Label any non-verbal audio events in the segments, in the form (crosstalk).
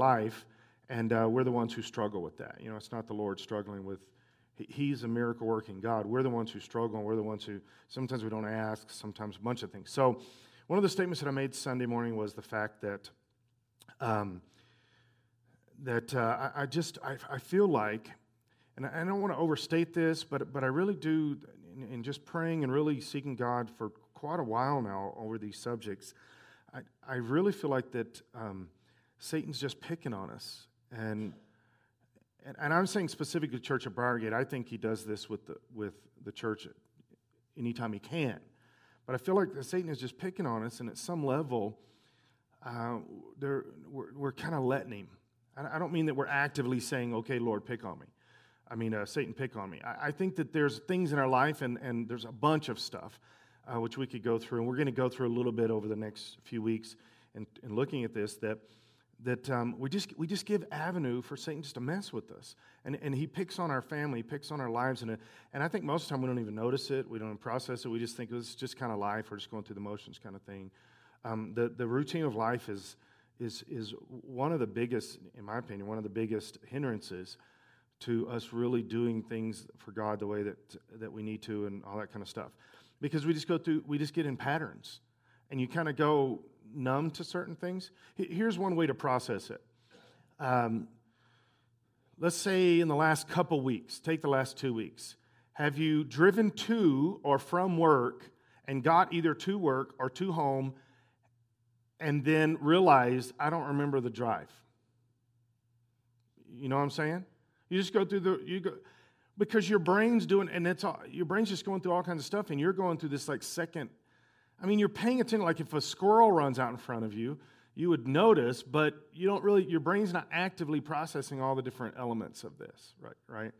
life, and uh, we're the ones who struggle with that. You know, it's not the Lord struggling with. He's a miracle working God. We're the ones who struggle, and we're the ones who sometimes we don't ask, sometimes a bunch of things. So, one of the statements that I made Sunday morning was the fact that um, that uh, I, I, just I, I, feel like, and I, don't want to overstate this, but but I really do, in, in, just praying and really seeking God for quite a while now over these subjects. I, I really feel like that um, Satan's just picking on us, and, and and I'm saying specifically Church of Briargate. I think he does this with the with the church anytime he can, but I feel like Satan is just picking on us, and at some level, uh, we're, we're kind of letting him. I don't mean that we're actively saying, "Okay, Lord, pick on me." I mean, uh, Satan, pick on me. I, I, think that there's things in our life, and, and there's a bunch of stuff uh, which we could go through, and we're going to go through a little bit over the next few weeks and, and looking at this that that um, we just we just give avenue for Satan just to mess with us, and and he picks on our family, picks on our lives, and and I think most of the time we don't even notice it, we don't process it, we just think it's just kind of life, we're just going through the motions kind of thing. Um, the the routine of life is is is one of the biggest, in my opinion, one of the biggest hindrances to us really doing things for God the way that that we need to, and all that kind of stuff. Because we just go through, we just get in patterns. And you kind of go numb to certain things. Here's one way to process it. Um, let's say in the last couple weeks, take the last two weeks, have you driven to or from work and got either to work or to home and then realized, I don't remember the drive? You know what I'm saying? You just go through the, you go, because your brain's doing, and it's all, your brain's just going through all kinds of stuff, and you're going through this like second. I mean, you're paying attention. Like if a squirrel runs out in front of you, you would notice, but you don't really. Your brain's not actively processing all the different elements of this, right? Right.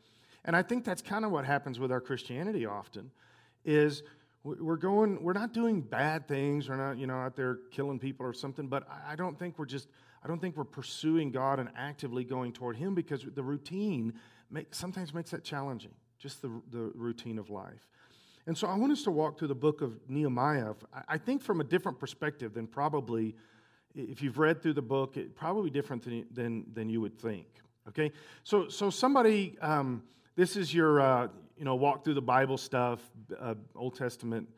And I think that's kind of what happens with our Christianity often, is we're going, we're not doing bad things. We're not, you know, out there killing people or something. But I don't think we're just, I don't think we're pursuing God and actively going toward Him because the routine sometimes makes that challenging, just the, the routine of life. And so I want us to walk through the book of Nehemiah, I think from a different perspective than probably, if you've read through the book, it, probably different than, than, than you would think. Okay? So, so somebody, um, this is your, uh, you know, walk through the Bible stuff, uh, Old Testament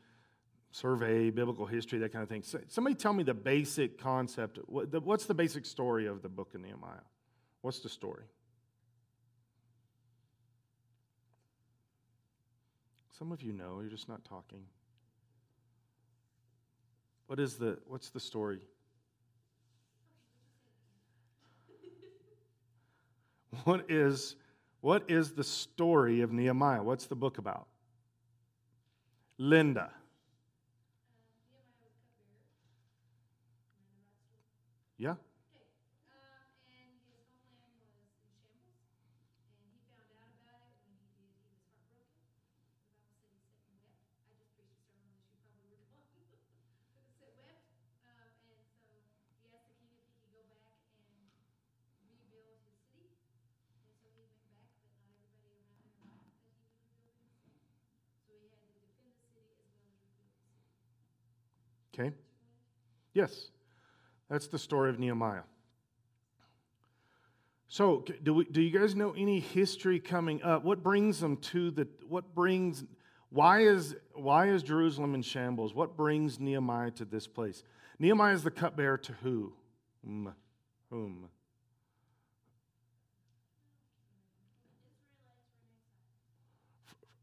survey, biblical history, that kind of thing. So, somebody tell me the basic concept. What's the basic story of the book of Nehemiah? What's the story? Some of you know, you're just not talking. What is the what's the story? (laughs) what is what is the story of Nehemiah? What's the book about? Linda. Yeah? Okay? Yes. That's the story of Nehemiah. So, do, we, do you guys know any history coming up? What brings them to the, what brings, why is, why is Jerusalem in shambles? What brings Nehemiah to this place? Nehemiah is the cupbearer to who? Whom? Whom?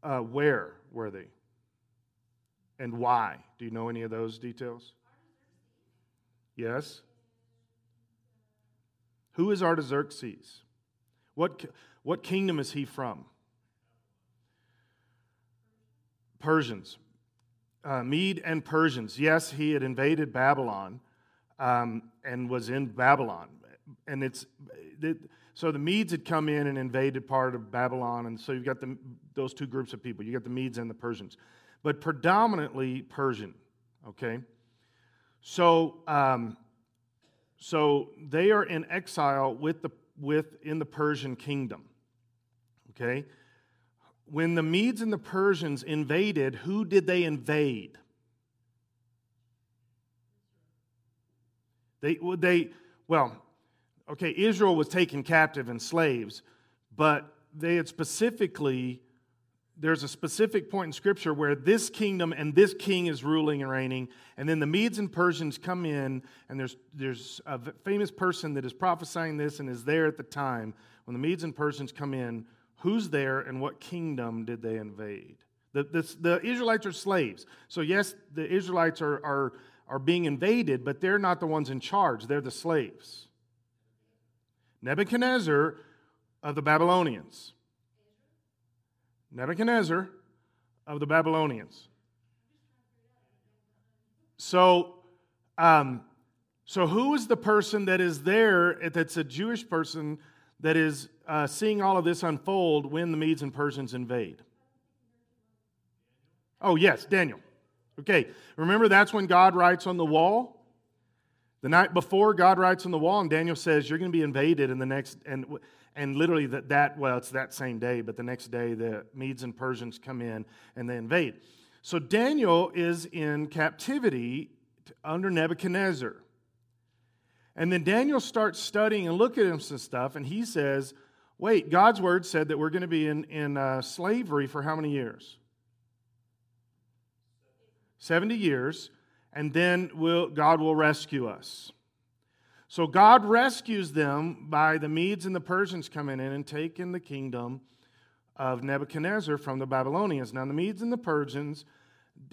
Uh, where were they? And why? Do you know any of those details? Yes? Who is Artaxerxes? What, what kingdom is he from? Persians. Uh, Mede and Persians. Yes, he had invaded Babylon um, and was in Babylon. And it's. It, so the Medes had come in and invaded part of Babylon, and so you've got the, those two groups of people. You got the Medes and the Persians but predominantly Persian. Okay? So, um, so they are in exile with the, with, in the Persian kingdom. Okay? When the Medes and the Persians invaded, who did they invade? They, they well, okay, Israel was taken captive and slaves, but they had specifically, there's a specific point in Scripture where this kingdom and this king is ruling and reigning, and then the Medes and Persians come in, and there's, there's a famous person that is prophesying this and is there at the time. When the Medes and Persians come in, who's there and what kingdom did they invade? The, the, the Israelites are slaves. So, yes, the Israelites are, are, are being invaded, but they're not the ones in charge, they're the slaves. Nebuchadnezzar of the Babylonians. Nebuchadnezzar of the Babylonians. So, um, so who is the person that is there that's a Jewish person that is uh, seeing all of this unfold when the Medes and Persians invade? Oh, yes, Daniel. Okay, remember that's when God writes on the wall? The night before, God writes on the wall, and Daniel says, You're going to be invaded in the next, and, and literally that, that, well, it's that same day, but the next day the Medes and Persians come in and they invade. So Daniel is in captivity under Nebuchadnezzar. And then Daniel starts studying and looking at him some stuff, and he says, Wait, God's word said that we're going to be in, in uh, slavery for how many years? 70 years, and then we'll, God will rescue us. So God rescues them by the Medes and the Persians coming in and taking the kingdom of Nebuchadnezzar from the Babylonians. Now, the Medes and the Persians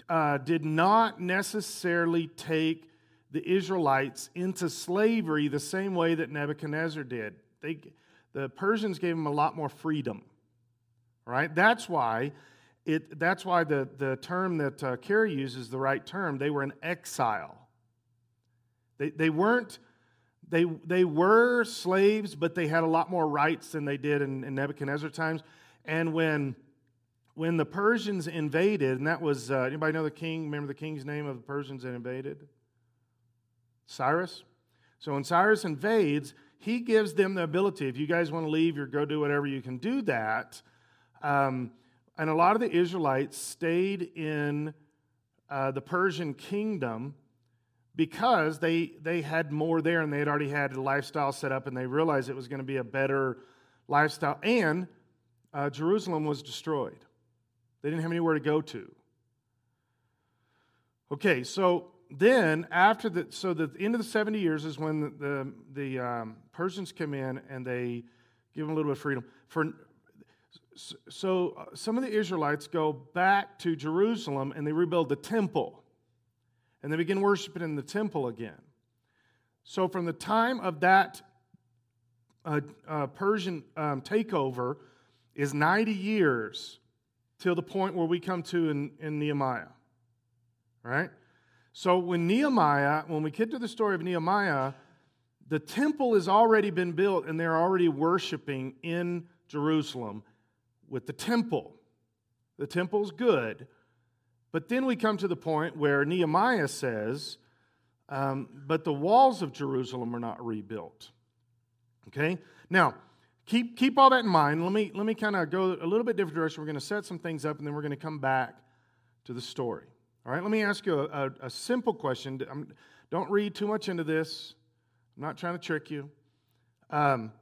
uh, did not necessarily take the Israelites into slavery the same way that Nebuchadnezzar did. They, the Persians gave them a lot more freedom. Right? That's why it, that's why the, the term that uh, uses the right term. They were in exile. They, they weren't, they, they were slaves, but they had a lot more rights than they did in, in Nebuchadnezzar times. And when, when the Persians invaded, and that was, uh, anybody know the king? Remember the king's name of the Persians that invaded? Cyrus. So when Cyrus invades, he gives them the ability, if you guys want to leave or go do whatever, you can do that. Um, and a lot of the Israelites stayed in uh, the Persian kingdom because they, they had more there and they had already had a lifestyle set up and they realized it was going to be a better lifestyle. And uh, Jerusalem was destroyed, they didn't have anywhere to go to. Okay, so then after the so the end of the 70 years is when the the, the um, persians come in and they give them a little bit of freedom for so uh, some of the Israelites go back to Jerusalem and they rebuild the temple. And they begin worshiping in the temple again. So from the time of that uh, uh, Persian um, takeover is 90 years till the point where we come to in, in Nehemiah. Right? So when Nehemiah, when we get to the story of Nehemiah, the temple has already been built and they're already worshiping in Jerusalem with the temple. The temple's good. But then we come to the point where Nehemiah says, um, but the walls of Jerusalem are not rebuilt. Okay? Now, keep, keep all that in mind. Let me, let me kind of go a little bit different direction. We're going to set some things up and then we're going to come back to the story. All right? Let me ask you a, a, a simple question. I'm, don't read too much into this. I'm not trying to trick you. Um,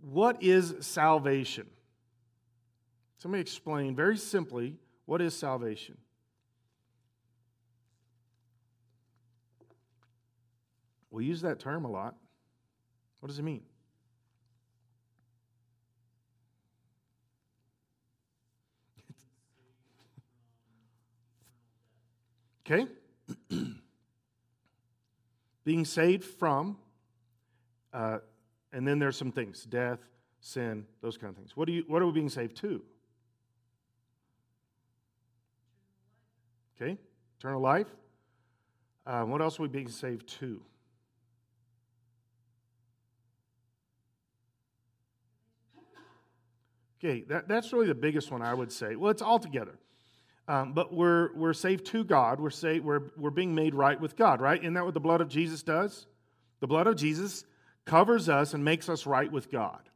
what is salvation? Somebody explain very simply what is salvation? We use that term a lot. What does it mean? okay? (clears throat) Being saved from uh, and then there's some things death, sin, those kind of things. What, do you, what are we being saved to? Okay, eternal life. Uh, what else are we being saved to? Okay, that, that's really the biggest one I would say. Well, it's all together. Um, but we're, we're saved to God. We're, saved, we're, we're being made right with God, right? Isn't that what the blood of Jesus does? The blood of Jesus covers us and makes us right with God.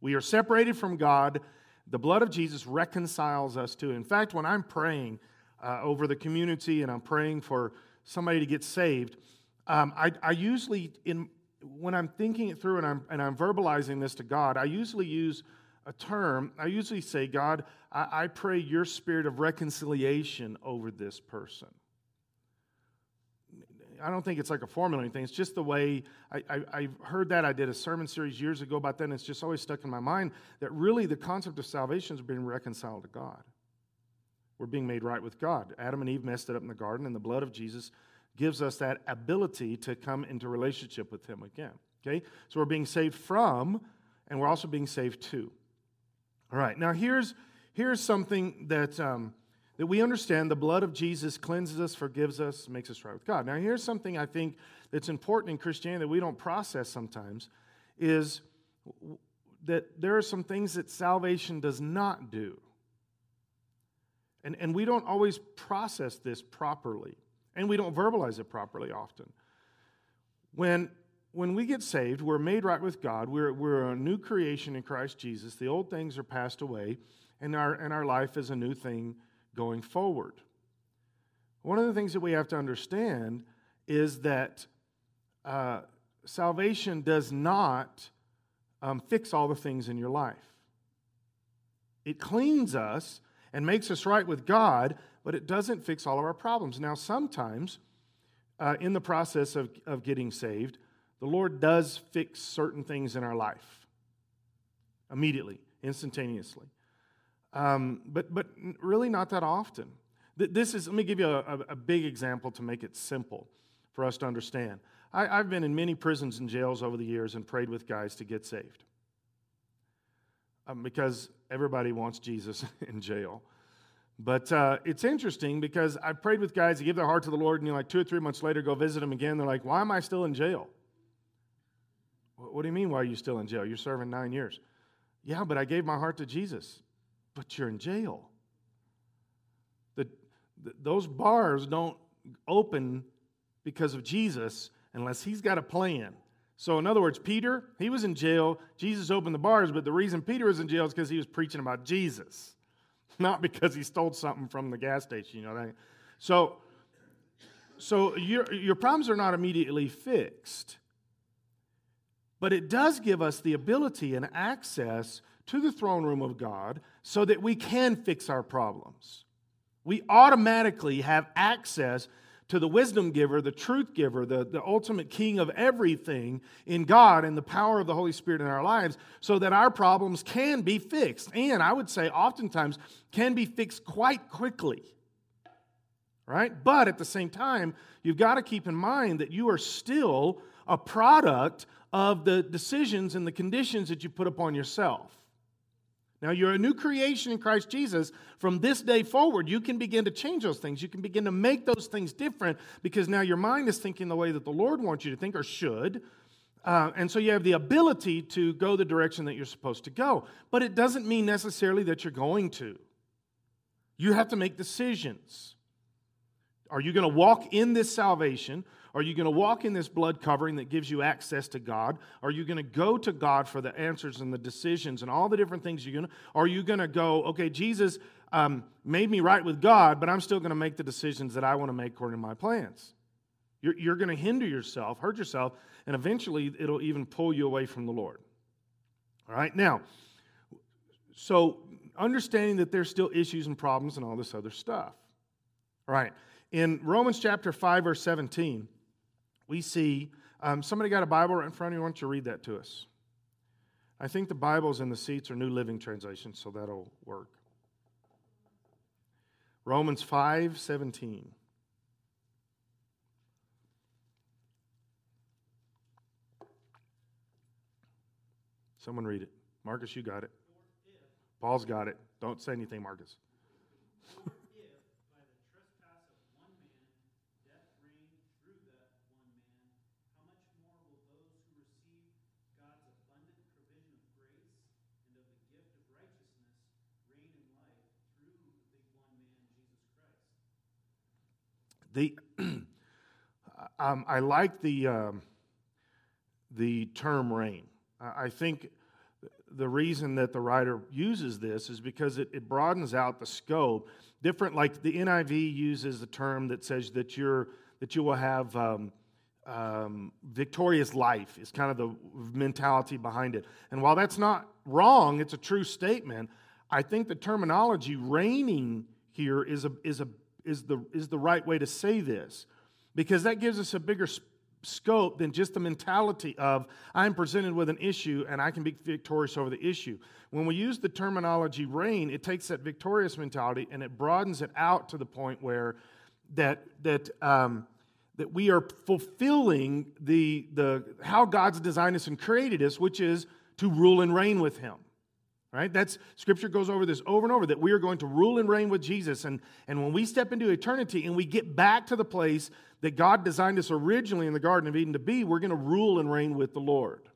We are separated from God. The blood of Jesus reconciles us to. In fact, when I'm praying uh, over the community and I'm praying for somebody to get saved, um, I, I usually, in, when I'm thinking it through and I'm, and I'm verbalizing this to God, I usually use a term. I usually say, God, I, I pray your spirit of reconciliation over this person. I don't think it's like a formula or anything. It's just the way I, have heard that. I did a sermon series years ago about that, and it's just always stuck in my mind that really the concept of salvation is being reconciled to God. We're being made right with God. Adam and Eve messed it up in the garden, and the blood of Jesus gives us that ability to come into relationship with Him again. Okay? So we're being saved from, and we're also being saved to. All right, now here's, here's something that. Um, that we understand the blood of Jesus cleanses us, forgives us, makes us right with God. Now, here's something I think that's important in Christianity that we don't process sometimes is that there are some things that salvation does not do. And, and we don't always process this properly, and we don't verbalize it properly often. When, when we get saved, we're made right with God, we're, we're a new creation in Christ Jesus. The old things are passed away, and our, and our life is a new thing going forward. One of the things that we have to understand is that uh, salvation does not um, fix all the things in your life. It cleans us and makes us right with God, but it doesn't fix all of our problems. Now, sometimes uh, in the process of, of getting saved, the Lord does fix certain things in our life immediately, instantaneously um, but, but really not that often. This is, let me give you a, a, big example to make it simple for us to understand. I, I've been in many prisons and jails over the years and prayed with guys to get saved um, because everybody wants Jesus (laughs) in jail. But uh, it's interesting because I prayed with guys to give their heart to the Lord, and you know, like two or three months later, go visit them again. They're like, "Why am I still in jail?" What do you mean? Why are you still in jail? You're serving nine years. Yeah, but I gave my heart to Jesus but you're in jail. The, the, those bars don't open because of Jesus unless he's got a plan. So, in other words, Peter, he was in jail. Jesus opened the bars, but the reason Peter was in jail is because he was preaching about Jesus, (laughs) not because he stole something from the gas station. You know that? So, so your, your problems are not immediately fixed, but it does give us the ability and access to the throne room of God so that we can fix our problems. We automatically have access to the wisdom giver, the truth giver, the, the ultimate king of everything in God and the power of the Holy Spirit in our lives so that our problems can be fixed. And I would say, oftentimes, can be fixed quite quickly. Right? But at the same time, you've got to keep in mind that you are still a product of the decisions and the conditions that you put upon yourself. Now, you're a new creation in Christ Jesus. From this day forward, you can begin to change those things. You can begin to make those things different because now your mind is thinking the way that the Lord wants you to think or should. Uh, and so you have the ability to go the direction that you're supposed to go. But it doesn't mean necessarily that you're going to. You have to make decisions. Are you going to walk in this salvation are you going to walk in this blood covering that gives you access to God? Are you going to go to God for the answers and the decisions and all the different things you're going to? Are you going to go, okay, Jesus um, made me right with God, but I'm still going to make the decisions that I want to make according to my plans? You're, you're going to hinder yourself, hurt yourself, and eventually it'll even pull you away from the Lord. All right, now, so understanding that there's still issues and problems and all this other stuff. All right, in Romans chapter 5, verse 17, we see um, somebody got a Bible right in front of you. Why don't you read that to us? I think the Bibles in the seats are New Living Translation, so that'll work. Romans 5 17. Someone read it. Marcus, you got it. Paul's got it. Don't say anything, Marcus. (laughs) The, (clears throat) um, I like the, um, the term reign. I think the reason that the writer uses this is because it, it broadens out the scope. Different, like the NIV uses the term that says that you're that you will have um, um, victorious life is kind of the mentality behind it. And while that's not wrong, it's a true statement. I think the terminology reigning here is, a, is, a, is, the, is the right way to say this because that gives us a bigger scope than just the mentality of I'm presented with an issue and I can be victorious over the issue. When we use the terminology reign, it takes that victorious mentality and it broadens it out to the point where that that um, that we are fulfilling the the how God's designed us and created us, which is to rule and reign with Him. Right? That's scripture goes over this over and over that we are going to rule and reign with Jesus. And, and when we step into eternity and we get back to the place that God designed us originally in the Garden of Eden to be, we're going to rule and reign with the Lord.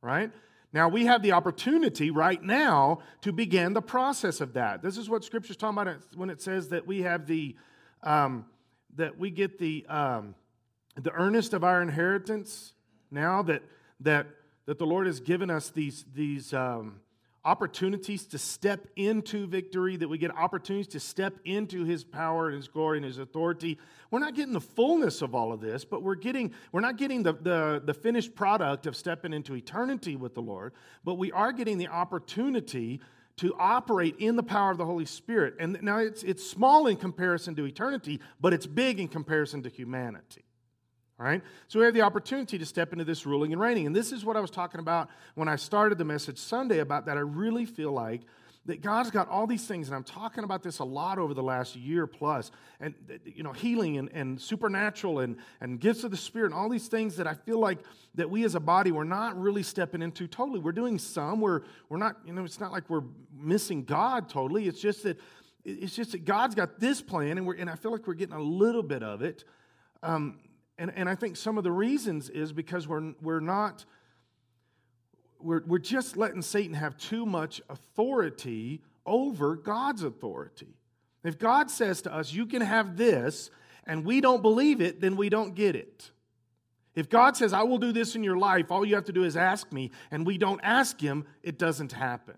Right? Now, we have the opportunity right now to begin the process of that. This is what Scripture's talking about when it says that we have the, um, that we get the, um, the earnest of our inheritance now that, that, that the Lord has given us these, these, um, opportunities to step into victory, that we get opportunities to step into his power and his glory and his authority. We're not getting the fullness of all of this, but we're getting we're not getting the, the, the finished product of stepping into eternity with the Lord, but we are getting the opportunity to operate in the power of the Holy Spirit. And now it's it's small in comparison to eternity, but it's big in comparison to humanity. Right? So we have the opportunity to step into this ruling and reigning. And this is what I was talking about when I started the message Sunday about that. I really feel like that God's got all these things, and I'm talking about this a lot over the last year plus, and you know, healing and, and supernatural and, and gifts of the Spirit, and all these things that I feel like that we as a body we're not really stepping into totally. We're doing some, we're we're not, you know, it's not like we're missing God totally. It's just that it's just that God's got this plan, and we're and I feel like we're getting a little bit of it. Um, and, and I think some of the reasons is because we're, we're not, we're, we're just letting Satan have too much authority over God's authority. If God says to us, you can have this, and we don't believe it, then we don't get it. If God says, I will do this in your life, all you have to do is ask me, and we don't ask Him, it doesn't happen.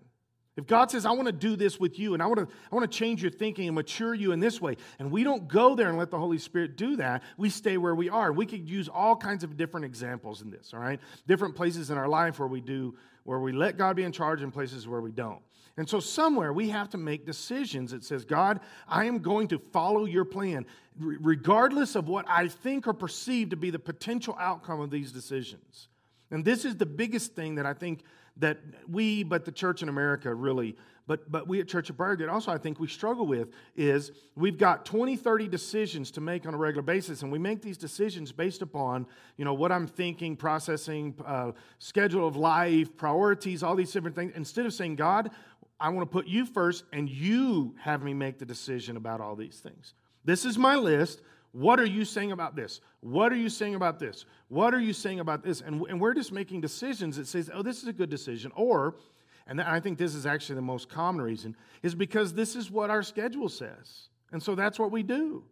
If God says, I want to do this with you and I want to, I want to change your thinking and mature you in this way, and we don't go there and let the Holy Spirit do that, we stay where we are. We could use all kinds of different examples in this, all right? Different places in our life where we do, where we let God be in charge and places where we don't. And so somewhere we have to make decisions that says, God, I am going to follow your plan, regardless of what I think or perceive to be the potential outcome of these decisions. And this is the biggest thing that I think that we, but the church in America really, but, but we at Church of Briargate also I think we struggle with is we've got 20, 30 decisions to make on a regular basis, and we make these decisions based upon, you know, what I'm thinking, processing, uh, schedule of life, priorities, all these different things. Instead of saying, God, I want to put you first, and you have me make the decision about all these things. This is my list. What are you saying about this? What are you saying about this? What are you saying about this? And, and we're just making decisions that says, oh, this is a good decision. Or, and I think this is actually the most common reason, is because this is what our schedule says. And so that's what we do.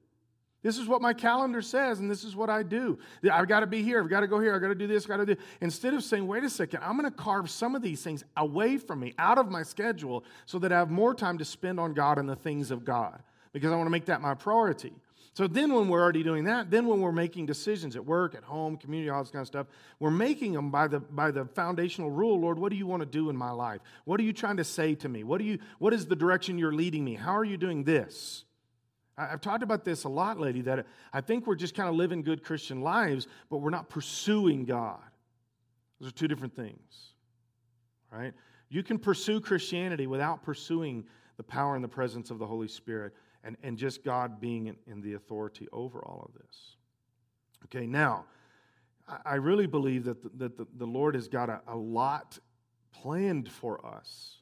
This is what my calendar says, and this is what I do. I've got to be here. I've got to go here. I've got to do this. I've got to do. Instead of saying, "Wait a second, I'm going to carve some of these things away from me, out of my schedule, so that I have more time to spend on God and the things of God, because I want to make that my priority." So then, when we're already doing that, then when we're making decisions at work, at home, community, all this kind of stuff, we're making them by the by the foundational rule. Lord, what do you want to do in my life? What are you trying to say to me? What do you? What is the direction you're leading me? How are you doing this? I've talked about this a lot, lady. That I think we're just kind of living good Christian lives, but we're not pursuing God. Those are two different things, right? You can pursue Christianity without pursuing the power and the presence of the Holy Spirit and, and just God being in, in the authority over all of this. Okay, now, I, I really believe that the, that the, the Lord has got a, a lot planned for us,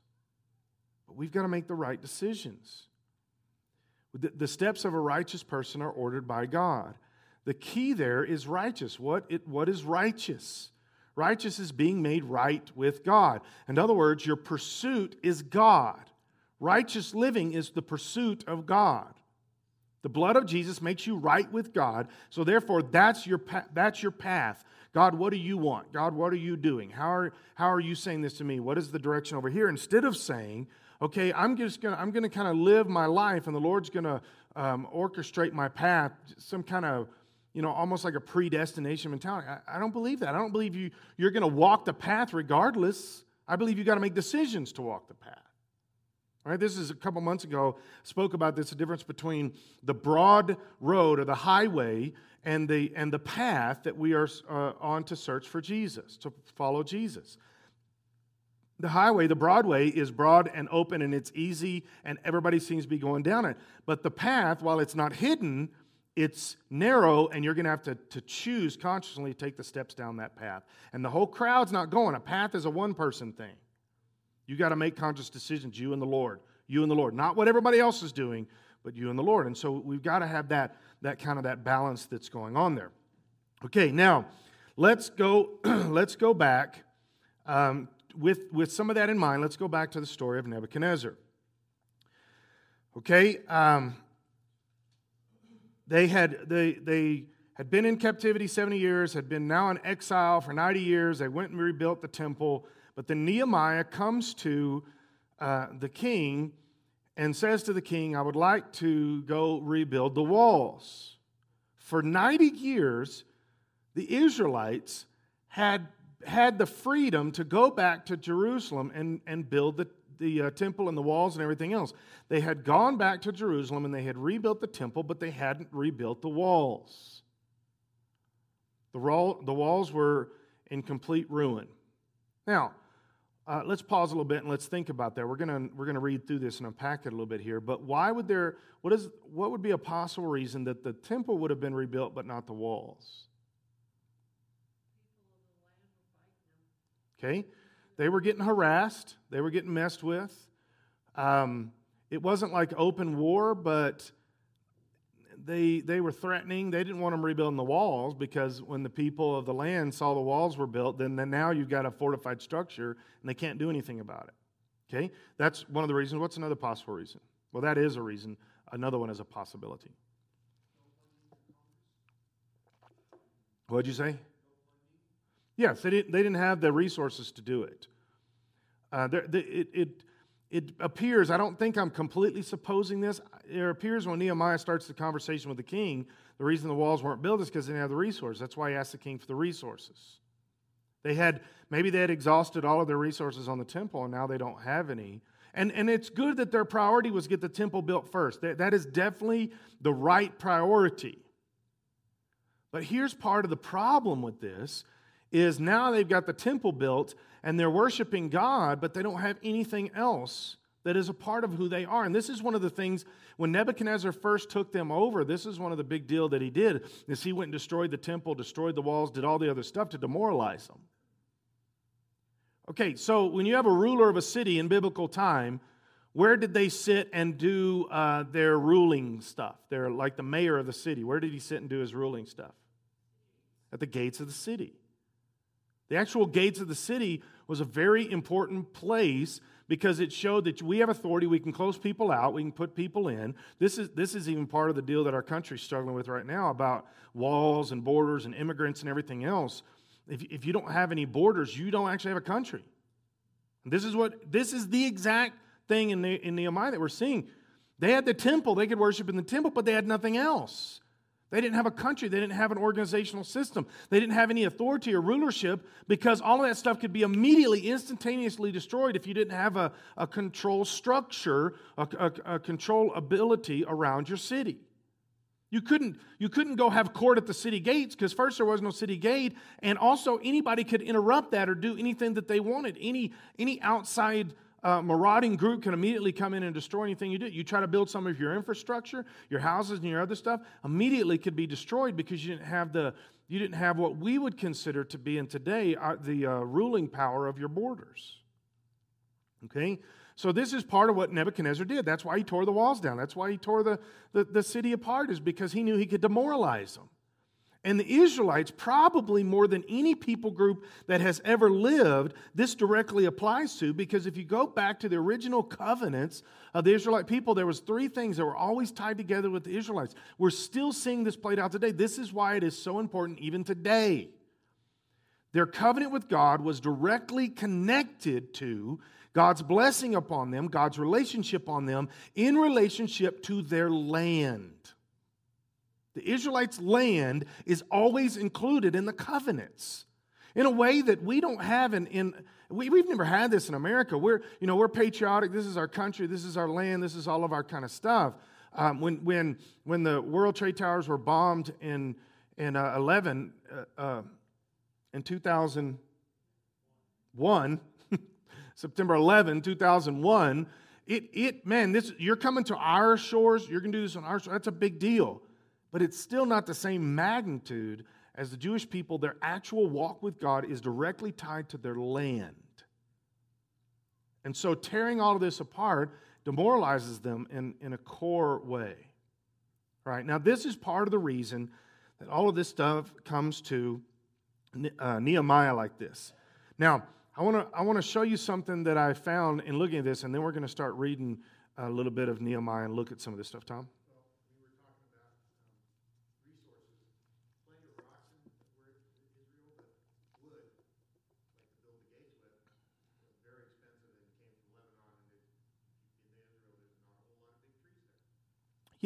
but we've got to make the right decisions. The, the steps of a righteous person are ordered by God. The key there is righteous. What, it, what is righteous? Righteous is being made right with God. In other words, your pursuit is God. Righteous living is the pursuit of God. The blood of Jesus makes you right with God. So therefore, that's your, that's your path. God, what do you want? God, what are you doing? How are, how are you saying this to me? What is the direction over here? Instead of saying, okay, I'm just gonna, I'm gonna kind of live my life and the Lord's gonna um, orchestrate my path, some kind of you know, almost like a predestination mentality. I, I don't believe that. I don't believe you, you're going to walk the path regardless. I believe you got to make decisions to walk the path. Right, this is a couple months ago, spoke about this, the difference between the broad road or the highway and the, and the path that we are uh, on to search for Jesus, to follow Jesus. The highway, the Broadway, is broad and open and it's easy and everybody seems to be going down it. But the path, while it's not hidden, it's narrow and you're going to have to, to choose consciously to take the steps down that path. And the whole crowd's not going. A path is a one person thing. You got to make conscious decisions, you and the Lord. You and the Lord. Not what everybody else is doing, but you and the Lord. And so we've got to have that, that kind of that balance that's going on there. Okay, now let's go, (clears throat) let's go back um, with, with some of that in mind. Let's go back to the story of Nebuchadnezzar. Okay, um, they had, they, they had been in captivity 70 years, had been now in exile for 90 years. They went and rebuilt the temple. But then Nehemiah comes to uh, the king and says to the king, I would like to go rebuild the walls. For 90 years, the Israelites had had the freedom to go back to Jerusalem and, and build the, the uh, temple and the walls and everything else. They had gone back to Jerusalem and they had rebuilt the temple, but they hadn't rebuilt the walls. The, wall, the walls were in complete ruin. Now, uh, let's pause a little bit and let's think about that. We're gonna we're gonna read through this and unpack it a little bit here. But why would there, what, is, what would be a possible reason that the temple would have been rebuilt but not the walls? Okay? They were getting harassed, they were getting messed with. Um, it wasn't like open war, but they, they were threatening. They didn't want them rebuilding the walls because when the people of the land saw the walls were built, then, then now you've got a fortified structure and they can't do anything about it. Okay? That's one of the reasons. What's another possible reason? Well, that is a reason. Another one is a possibility. What'd you say? Yes, they didn't, they didn't have the resources to do it. Uh, it, it, it appears, I don't think I'm completely supposing this. It appears when Nehemiah starts the conversation with the king, the reason the walls weren't built is because they didn't have the resources. That's why he asked the king for the resources. They had, maybe they had exhausted all of their resources on the temple and now they don't have any. And, and it's good that their priority was get the temple built first. That, that is definitely the right priority. But here's part of the problem with this is now they've got the temple built and they're worshiping God, but they don't have anything else that is a part of who they are. And this is one of the things when Nebuchadnezzar first took them over, this is one of the big deal that he did, is he went and destroyed the temple, destroyed the walls, did all the other stuff to demoralize them. Okay, so when you have a ruler of a city in biblical time, where did they sit and do uh, their ruling stuff? They're like the mayor of the city. Where did he sit and do his ruling stuff? At the gates of the city. The actual gates of the city was a very important place because it showed that we have authority. We can close people out. We can put people in. This is, this is even part of the deal that our country's struggling with right now about walls and borders and immigrants and everything else. If, if you don't have any borders, you don't actually have a country. This is what this is the exact thing in, the, in Nehemiah that we're seeing. They had the temple, they could worship in the temple, but they had nothing else. They didn't have a country. They didn't have an organizational system. They didn't have any authority or rulership because all of that stuff could be immediately, instantaneously destroyed if you didn't have a, a control structure, a, a, a control ability around your city. You couldn't, you couldn't go have court at the city gates because first there was no city gate, and also anybody could interrupt that or do anything that they wanted. Any, any outside uh, marauding group can immediately come in and destroy anything you do. You try to build some of your infrastructure, your houses and your other stuff, immediately could be destroyed because you didn't have the you didn't have what we would consider to be in today uh, the uh, ruling power of your borders. Okay, so this is part of what Nebuchadnezzar did. That's why he tore the walls down. That's why he tore the, the, the city apart, is because he knew he could demoralize them. And the Israelites, probably more than any people group that has ever lived, this directly applies to because if you go back to the original covenants of the Israelite people, there was three things that were always tied together with the Israelites. We're still seeing this played out today. This is why it is so important even today. Their covenant with God was directly connected to God's blessing upon them, God's relationship on them in relationship to their land. The Israelites' land is always included in the covenants in a way that we don't have in, in we, we've never had this in America. We're, you know, we're patriotic. This is our country. This is our land. This is all of our kind of stuff. Um, when, when, when the World Trade Towers were bombed in, in uh, 11, uh, uh, in 2001, (laughs) September 11, 2001, it, it man, this, you're coming to our shores, you're going to do this on our shores. That's a big deal. But it's still not the same magnitude as the Jewish people. Their actual walk with God is directly tied to their land. And so tearing all of this apart demoralizes them in, in a core way. Right? Now, this is part of the reason that all of this stuff comes to uh, Nehemiah like this. Now, I want to I want to show you something that I found in looking at this, and then we're going to start reading a little bit of Nehemiah and look at some of this stuff. Tom.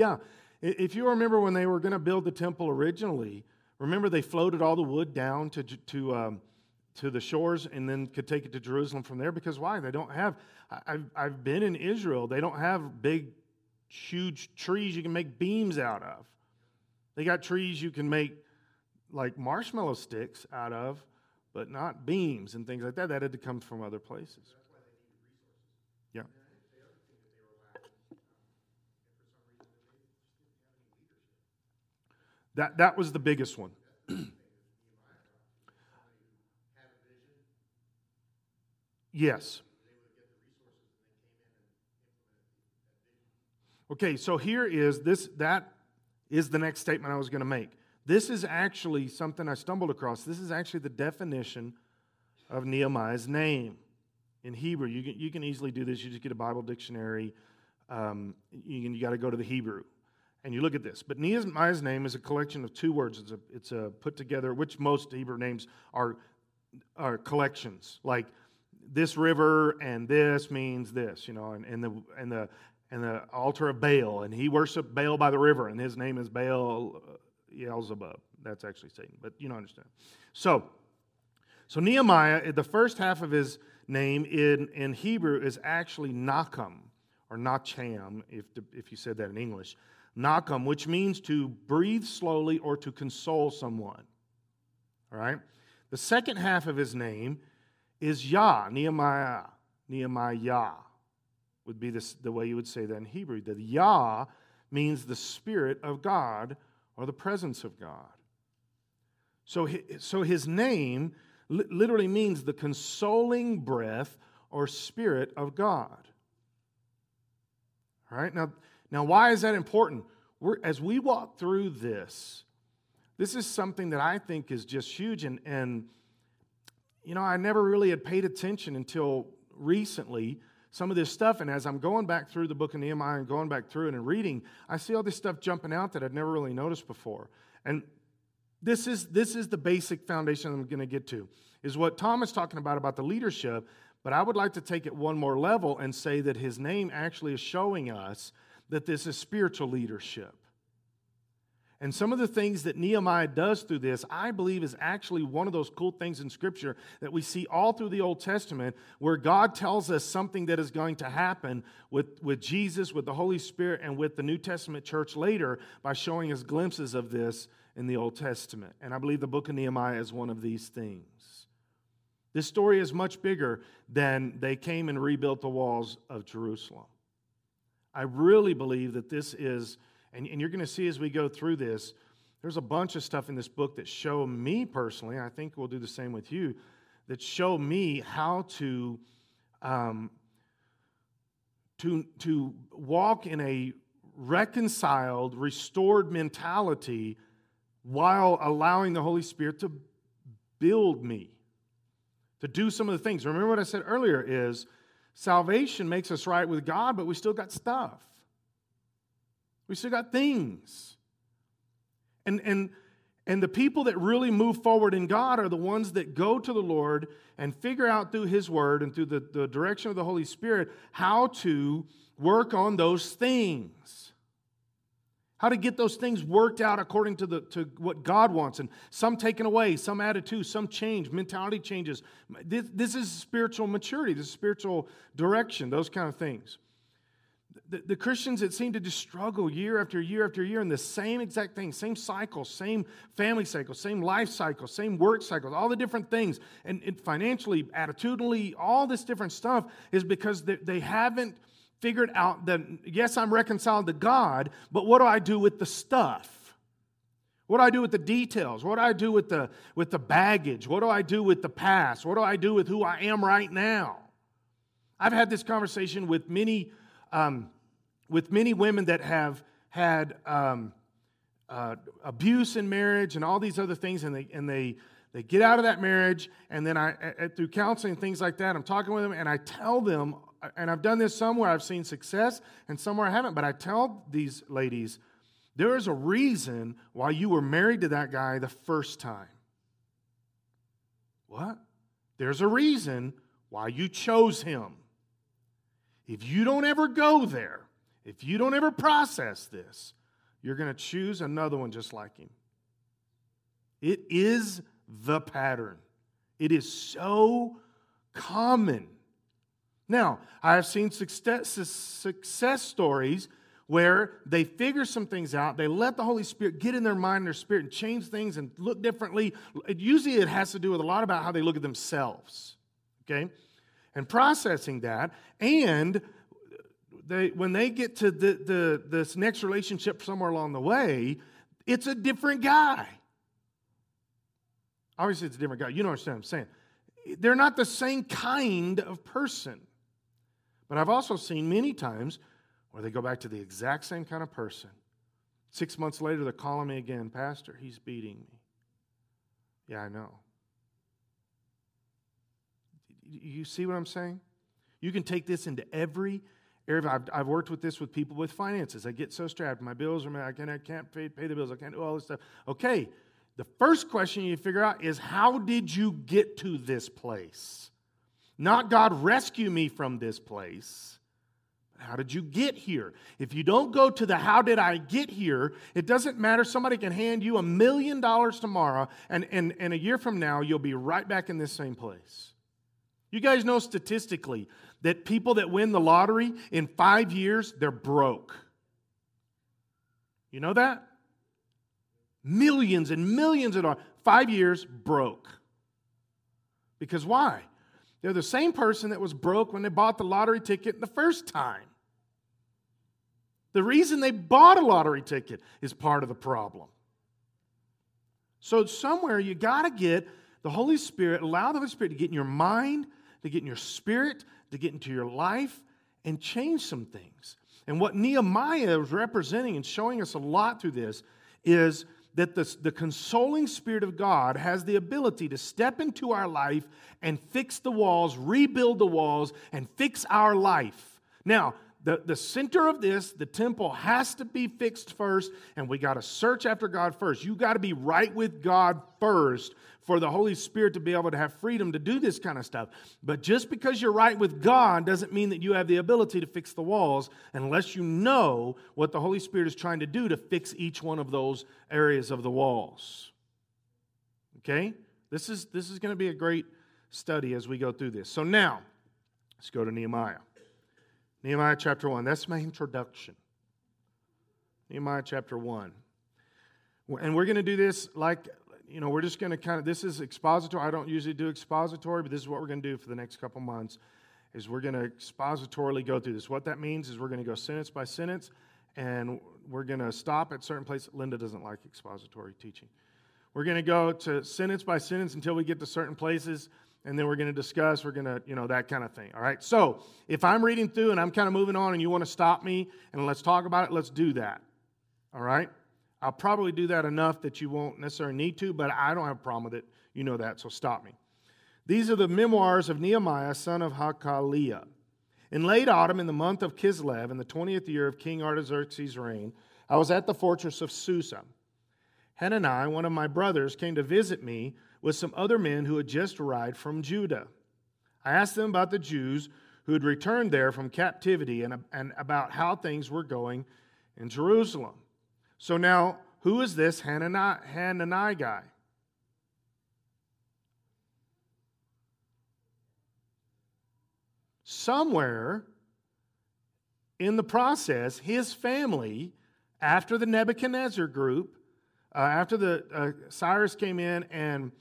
Yeah, if you remember when they were going to build the temple originally, remember they floated all the wood down to, to, um, to the shores and then could take it to Jerusalem from there because why? They don't have, I've, I've been in Israel, they don't have big, huge trees you can make beams out of. They got trees you can make like marshmallow sticks out of, but not beams and things like that. That had to come from other places. Yeah. That, that was the biggest one. (clears throat) yes. Okay, so here is this that is the next statement I was going to make. This is actually something I stumbled across. This is actually the definition of Nehemiah's name in Hebrew. You can, you can easily do this. You just get a Bible dictionary. Um, you, you got to go to the Hebrew and you look at this. But Nehemiah's name is a collection of two words. It's a, it's a put together, which most Hebrew names are, are collections. Like this river and this means this, you know, and, and, the, and, the, and the altar of Baal. And he worshiped Baal by the river, and his name is Baal uh, Beelzebub. That's actually Satan, but you don't understand. So, so Nehemiah, the first half of his name in, in Hebrew is actually Nachum, or Nacham, if, if you said that in English. Nachum, which means to breathe slowly or to console someone. All right? The second half of his name is Yah, Nehemiah. Nehemiah would be this, the way you would say that in Hebrew. The Yah means the Spirit of God or the presence of God. So, so his name literally means the consoling breath or Spirit of God. All right? Now, now, why is that important? We're, as we walk through this, this is something that I think is just huge. And, and, you know, I never really had paid attention until recently, some of this stuff. And as I'm going back through the book of Nehemiah and going back through it and reading, I see all this stuff jumping out that I'd never really noticed before. And this is, this is the basic foundation I'm going to get to, is what Tom is talking about, about the leadership. But I would like to take it one more level and say that his name actually is showing us that this is spiritual leadership. And some of the things that Nehemiah does through this, I believe, is actually one of those cool things in Scripture that we see all through the Old Testament, where God tells us something that is going to happen with, with Jesus, with the Holy Spirit, and with the New Testament church later by showing us glimpses of this in the Old Testament. And I believe the book of Nehemiah is one of these things. This story is much bigger than they came and rebuilt the walls of Jerusalem. I really believe that this is, and, and you're going to see as we go through this, there's a bunch of stuff in this book that show me personally, I think we'll do the same with you, that show me how to, um, to, to walk in a reconciled, restored mentality while allowing the Holy Spirit to build me, to do some of the things. Remember what I said earlier is Salvation makes us right with God, but we still got stuff. We still got things. And, and, and the people that really move forward in God are the ones that go to the Lord and figure out through His Word and through the, the direction of the Holy Spirit how to work on those things. How to get those things worked out according to, the, to what God wants, and some taken away, some added to, some change, mentality changes. This, this is spiritual maturity, this is spiritual direction, those kind of things. The, the, Christians that seem to just struggle year after year after year in the same exact thing, same cycle, same family cycle, same life cycle, same work cycle, all the different things, and, and financially, attitudinally, all this different stuff is because they, they haven't figured out that, yes, I'm reconciled to God, but what do I do with the stuff? What do I do with the details? What do I do with the, with the baggage? What do I do with the past? What do I do with who I am right now? I've had this conversation with many, um, with many women that have had um, uh, abuse in marriage and all these other things, and they, and they, they get out of that marriage, and then I, through counseling and things like that, I'm talking with them, and I tell them and I've done this somewhere I've seen success and somewhere I haven't, but I tell these ladies, there is a reason why you were married to that guy the first time. What? There's a reason why you chose him. If you don't ever go there, if you don't ever process this, you're going to choose another one just like him. It is the pattern. It is so common now, I have seen success, success stories where they figure some things out, they let the Holy Spirit get in their mind their spirit and change things and look differently. Usually it has to do with a lot about how they look at themselves, okay? And processing that, and they, when they get to the, the, this next relationship somewhere along the way, it's a different guy. Obviously, it's a different guy. You know what I'm saying? They're not the same kind of person. But I've also seen many times where they go back to the exact same kind of person. Six months later, they're calling me again, Pastor, he's beating me. Yeah, I know. You see what I'm saying? You can take this into every area. I've, I've worked with this with people with finances. I get so strapped. My bills are, I can't, I can't pay, pay the bills. I can't do all this stuff. Okay, the first question you figure out is how did you get to this place? Not God, rescue me from this place. How did you get here? If you don't go to the how did I get here, it doesn't matter. Somebody can hand you a million dollars tomorrow, and, and, and a year from now, you'll be right back in this same place. You guys know statistically that people that win the lottery in five years, they're broke. You know that? Millions and millions of dollars. Five years, broke. Because why? They're the same person that was broke when they bought the lottery ticket the first time. The reason they bought a lottery ticket is part of the problem. So, somewhere you got to get the Holy Spirit, allow the Holy Spirit to get in your mind, to get in your spirit, to get into your life, and change some things. And what Nehemiah is representing and showing us a lot through this is that the, the consoling Spirit of God has the ability to step into our life and fix the walls, rebuild the walls, and fix our life. Now, the, the center of this, the temple, has to be fixed first, and we got to search after God first. You got to be right with God first for the Holy Spirit to be able to have freedom to do this kind of stuff. But just because you're right with God doesn't mean that you have the ability to fix the walls unless you know what the Holy Spirit is trying to do to fix each one of those areas of the walls. Okay? This is, this is going to be a great study as we go through this. So now, let's go to Nehemiah. Nehemiah chapter 1. That's my introduction. Nehemiah chapter 1. And we're going to do this like, you know, we're just going to kind of, this is expository. I don't usually do expository, but this is what we're going to do for the next couple months, is we're going to expositorily go through this. What that means is we're going to go sentence by sentence, and we're going to stop at certain places. Linda doesn't like expository teaching. We're going to go to sentence by sentence until we get to certain places and then we're going to discuss we're going to you know that kind of thing all right? So if i'm reading through and i'm kind of moving on and you want to stop me and let's talk about it let's do that all right? I'll probably do that enough that you won't necessarily need to but i don't have a problem with it. You know that so stop me. These are the memoirs of nehemiah son of hacaliah. In late autumn in the month of kislev in the 20th year of king artaxerxes reign i was at the fortress of susa. Hanani one of my brothers came to visit me with some other men who had just arrived from Judah. I asked them about the Jews who had returned there from captivity and, and about how things were going in Jerusalem. So now, who is this Hananiah, Hananiah guy? Somewhere in the process, his family, after the Nebuchadnezzar group, uh, after the uh, Cyrus came in and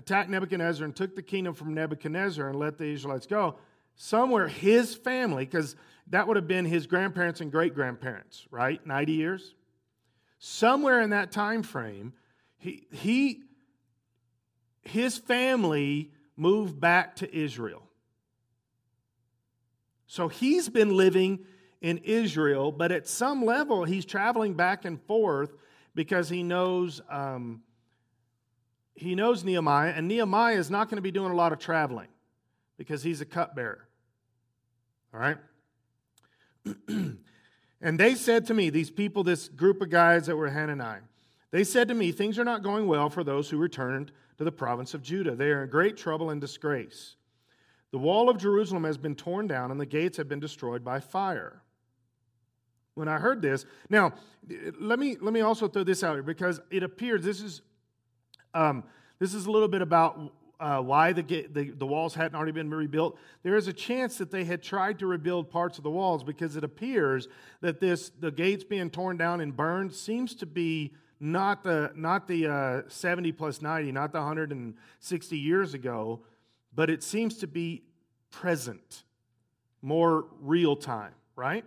attacked Nebuchadnezzar and took the kingdom from Nebuchadnezzar and let the Israelites go, somewhere his family, because that would have been his grandparents and great grandparents, right? 90 years. Somewhere in that time frame, he, he his family moved back to Israel. So he's been living in Israel, but at some level, he's traveling back and forth because he knows um, he knows Nehemiah, and Nehemiah is not going to be doing a lot of traveling because he's a cupbearer. All right? (clears throat) and they said to me, these people, this group of guys that were Hananiah, they said to me, Things are not going well for those who returned to the province of Judah. They are in great trouble and disgrace. The wall of Jerusalem has been torn down, and the gates have been destroyed by fire when I heard this. Now, let me let me also throw this out here because it appears this is um, this is a little bit about uh, why the, the, the walls hadn't already been rebuilt. There is a chance that they had tried to rebuild parts of the walls because it appears that this the gates being torn down and burned seems to be not the not the uh, 70 plus 90, not the 160 years ago, but it seems to be present, more real time, right?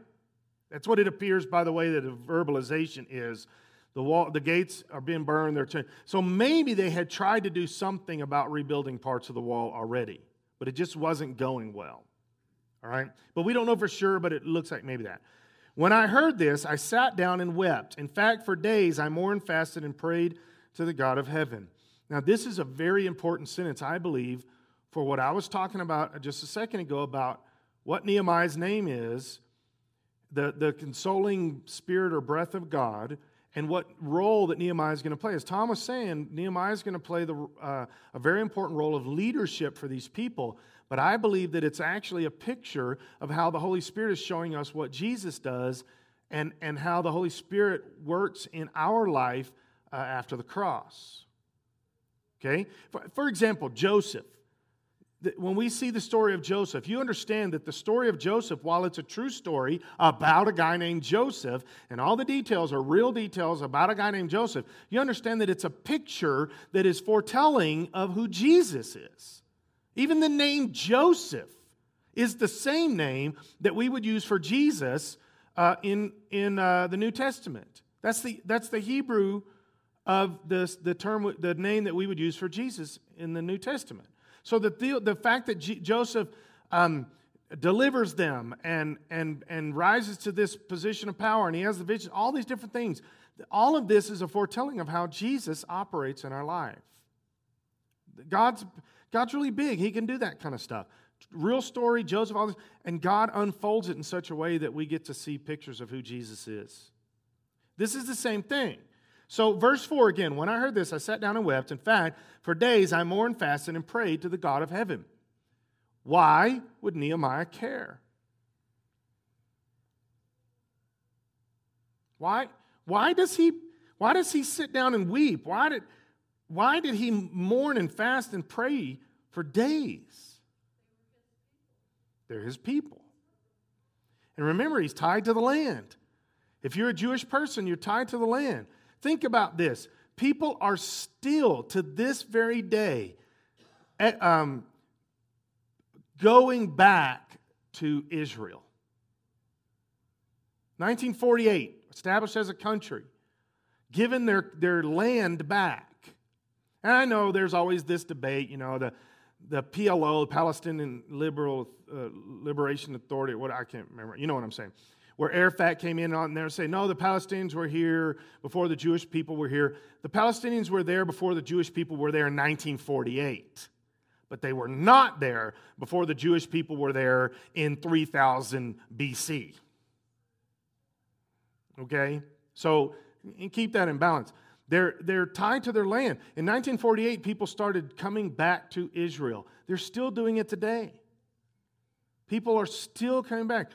That's what it appears by the way that a verbalization is. The, wall, the gates are being burned. They're ch- so maybe they had tried to do something about rebuilding parts of the wall already, but it just wasn't going well. All right? But we don't know for sure, but it looks like maybe that. When I heard this, I sat down and wept. In fact, for days I mourned, fasted, and prayed to the God of heaven. Now, this is a very important sentence, I believe, for what I was talking about just a second ago about what Nehemiah's name is the, the consoling spirit or breath of God and what role that Nehemiah is going to play. As Tom was saying, Nehemiah is going to play the, uh, a very important role of leadership for these people. But I believe that it's actually a picture of how the Holy Spirit is showing us what Jesus does and, and how the Holy Spirit works in our life uh, after the cross. Okay? For, for example, Joseph when we see the story of Joseph, you understand that the story of Joseph, while it's a true story about a guy named Joseph, and all the details are real details about a guy named Joseph, you understand that it's a picture that is foretelling of who Jesus is. Even the name Joseph is the same name that we would use for Jesus uh, in, in uh, the New Testament. That's the, that's the Hebrew of this, the term, the name that we would use for Jesus in the New Testament. So the, the fact that G- Joseph um, delivers them and, and, and rises to this position of power and he has the vision, all these different things, all of this is a foretelling of how Jesus operates in our life. God's, God's really big. He can do that kind of stuff. Real story, Joseph, all this, and God unfolds it in such a way that we get to see pictures of who Jesus is. This is the same thing. So, verse 4 again, when I heard this, I sat down and wept. In fact, for days I mourned, fasted, and prayed to the God of heaven. Why would Nehemiah care? Why, why, does he, why does he sit down and weep? Why did, why did he mourn and fast and pray for days? They're his people. And remember, he's tied to the land. If you're a Jewish person, you're tied to the land. Think about this. People are still, to this very day, eh, um, going back to Israel. 1948, established as a country, given their, their land back. And I know there's always this debate, you know, the, the PLO, Palestinian Liberal uh, Liberation Authority, what I can't remember. You know what I'm saying where Arafat came in on there and say, no, the Palestinians were here before the Jewish people were here. The Palestinians were there before the Jewish people were there in 1948. But they were not there before the Jewish people were there in 3000 BC. Okay? So keep that in balance. They're, they're tied to their land. In 1948, people started coming back to Israel. They're still doing it today. People are still coming back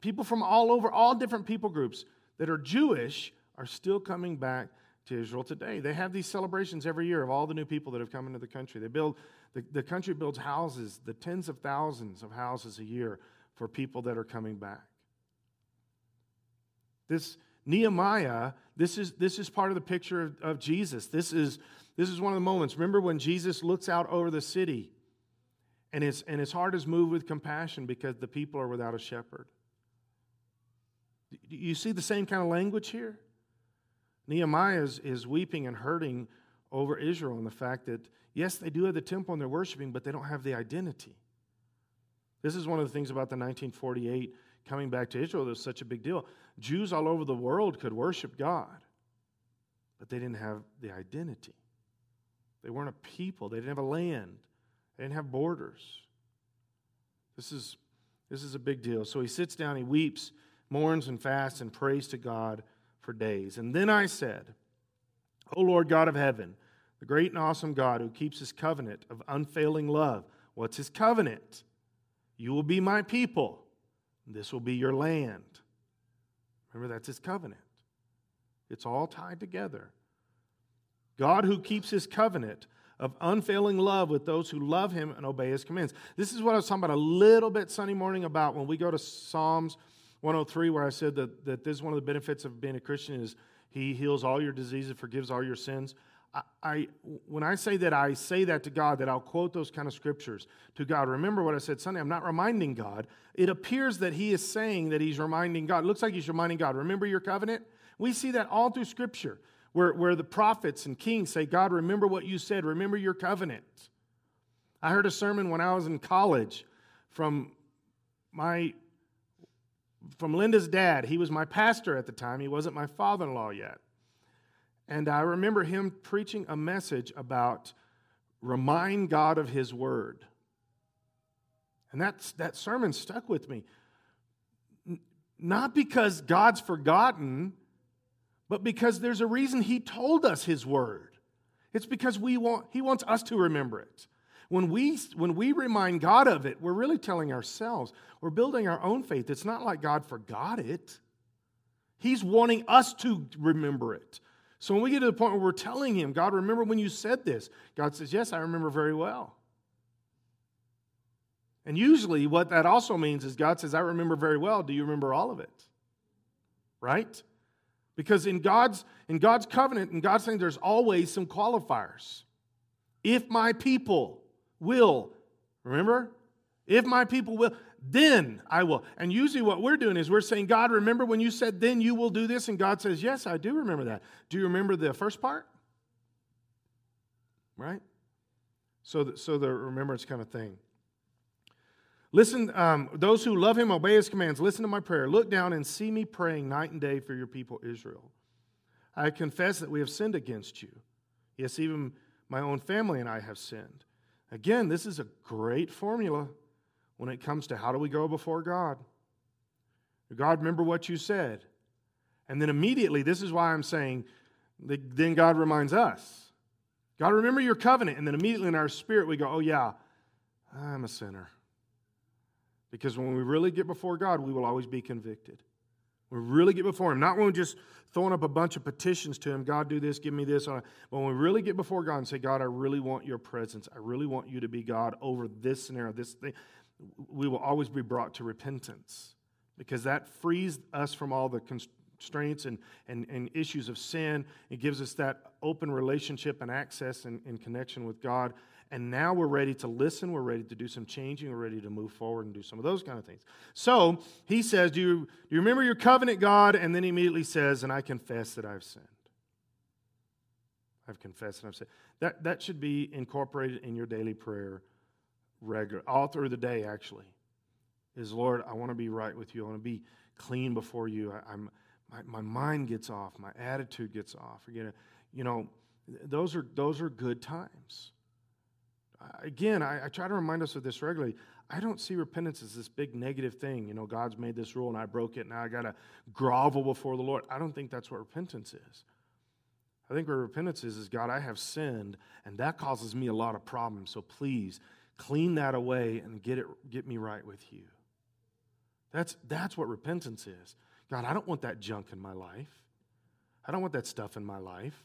people from all over, all different people groups that are Jewish are still coming back to Israel today. They have these celebrations every year of all the new people that have come into the country. They build, the, the country builds houses, the tens of thousands of houses a year for people that are coming back. This Nehemiah, this is, this is part of the picture of, of Jesus. This is, this is one of the moments. Remember when Jesus looks out over the city and his, and his heart is moved with compassion because the people are without a shepherd. You see the same kind of language here? Nehemiah is, is weeping and hurting over Israel and the fact that, yes, they do have the temple and they're worshiping, but they don't have the identity. This is one of the things about the 1948 coming back to Israel that was such a big deal. Jews all over the world could worship God, but they didn't have the identity. They weren't a people, they didn't have a land, they didn't have borders. This is, this is a big deal. So he sits down, he weeps, mourns, and fasts, and prays to God for days. And then I said, O Lord God of heaven, the great and awesome God who keeps his covenant of unfailing love. What's his covenant? You will be my people, this will be your land. Remember, that's his covenant. It's all tied together. God who keeps his covenant of unfailing love with those who love him and obey his commands. This is what I was talking about a little bit Sunday morning about when we go to Psalms 103, where I said that, that this is one of the benefits of being a Christian is he heals all your diseases, forgives all your sins. I, I, when I say that, I say that to God, that I'll quote those kind of scriptures to God. Remember what I said Sunday. I'm not reminding God. It appears that He is saying that He's reminding God. It looks like He's reminding God. Remember your covenant? We see that all through Scripture, where, where the prophets and kings say, God, remember what you said. Remember your covenant. I heard a sermon when I was in college from my from Linda's dad. He was my pastor at the time. He wasn't my father in law yet. And I remember him preaching a message about remind God of his word. And that's, that sermon stuck with me. Not because God's forgotten, but because there's a reason he told us his word. It's because we want, he wants us to remember it. When we, when we remind God of it, we're really telling ourselves, we're building our own faith. It's not like God forgot it, He's wanting us to remember it. So when we get to the point where we're telling Him, God, remember when you said this? God says, Yes, I remember very well. And usually, what that also means is God says, I remember very well. Do you remember all of it? Right? Because in God's, in God's covenant, in God's saying, there's always some qualifiers. If my people, will. Remember? If my people will, then I will. And usually what we're doing is we're saying, God, remember when you said, then you will do this? And God says, yes, I do remember that. Do you remember the first part? Right? So, the, so the remembrance kind of thing. Listen, um, those who love him, obey his commands, listen to my prayer. Look down and see me praying night and day for your people, Israel. I confess that we have sinned against you. Yes, even my own family and I have sinned. Again, this is a great formula when it comes to how do we go before God. God, remember what you said. And then immediately, this is why I'm saying, then God reminds us. God, remember your covenant. And then immediately in our spirit, we go, oh, yeah, I'm a sinner. Because when we really get before God, we will always be convicted. We really get before Him. Not when we just throwing up a bunch of petitions to Him, God, do this, give me this. But when we really get before God and say, God, I really want your presence. I really want you to be God over this scenario, this thing, we will always be brought to repentance because that frees us from all the constraints and, and, and issues of sin. It gives us that open relationship and access and, and connection with God. And now we're ready to listen. We're ready to do some changing. We're ready to move forward and do some of those kind of things. So he says, Do you, do you remember your covenant, God? And then he immediately says, And I confess that I've sinned. I've confessed and I've sinned. That, that should be incorporated in your daily prayer regular, all through the day, actually. Is Lord, I want to be right with you. I want to be clean before you. I, am my, my mind gets off, my attitude gets off. You know, you know those are those are good times again, I, I, try to remind us of this regularly. I don't see repentance as this big negative thing. You know, God's made this rule and I broke it. Now I got to grovel before the Lord. I don't think that's what repentance is. I think what repentance is is God, I have sinned, and that causes me a lot of problems. So please clean that away and get it, get me right with you. That's that's what repentance is. God, I don't want that junk in my life. I don't want that stuff in my life.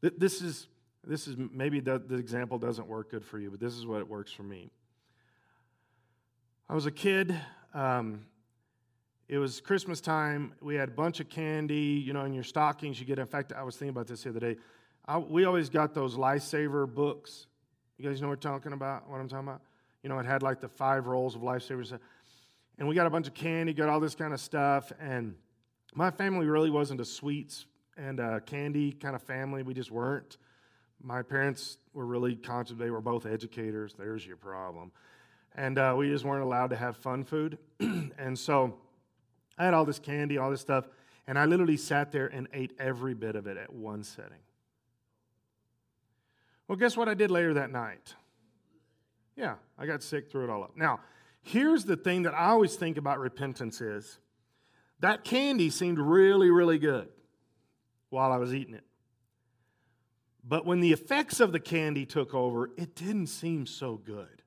This is, this is maybe the, the example doesn't work good for you, but this is what it works for me. I was a kid. Um, it was Christmas time. We had a bunch of candy, you know, in your stockings. You get, in fact, I was thinking about this the other day. I, we always got those lifesaver books. You guys know what I'm talking about? What I'm talking about? You know, it had like the five rolls of lifesavers. And we got a bunch of candy, got all this kind of stuff. And my family really wasn't a sweets and a candy kind of family. We just weren't. My parents were really conscious. They were both educators. There's your problem. And uh, we just weren't allowed to have fun food. (clears throat) and so I had all this candy, all this stuff. And I literally sat there and ate every bit of it at one setting. Well, guess what I did later that night? Yeah, I got sick, threw it all up. Now, here's the thing that I always think about repentance is that candy seemed really, really good while I was eating it. But when the effects of the candy took over, it didn't seem so good.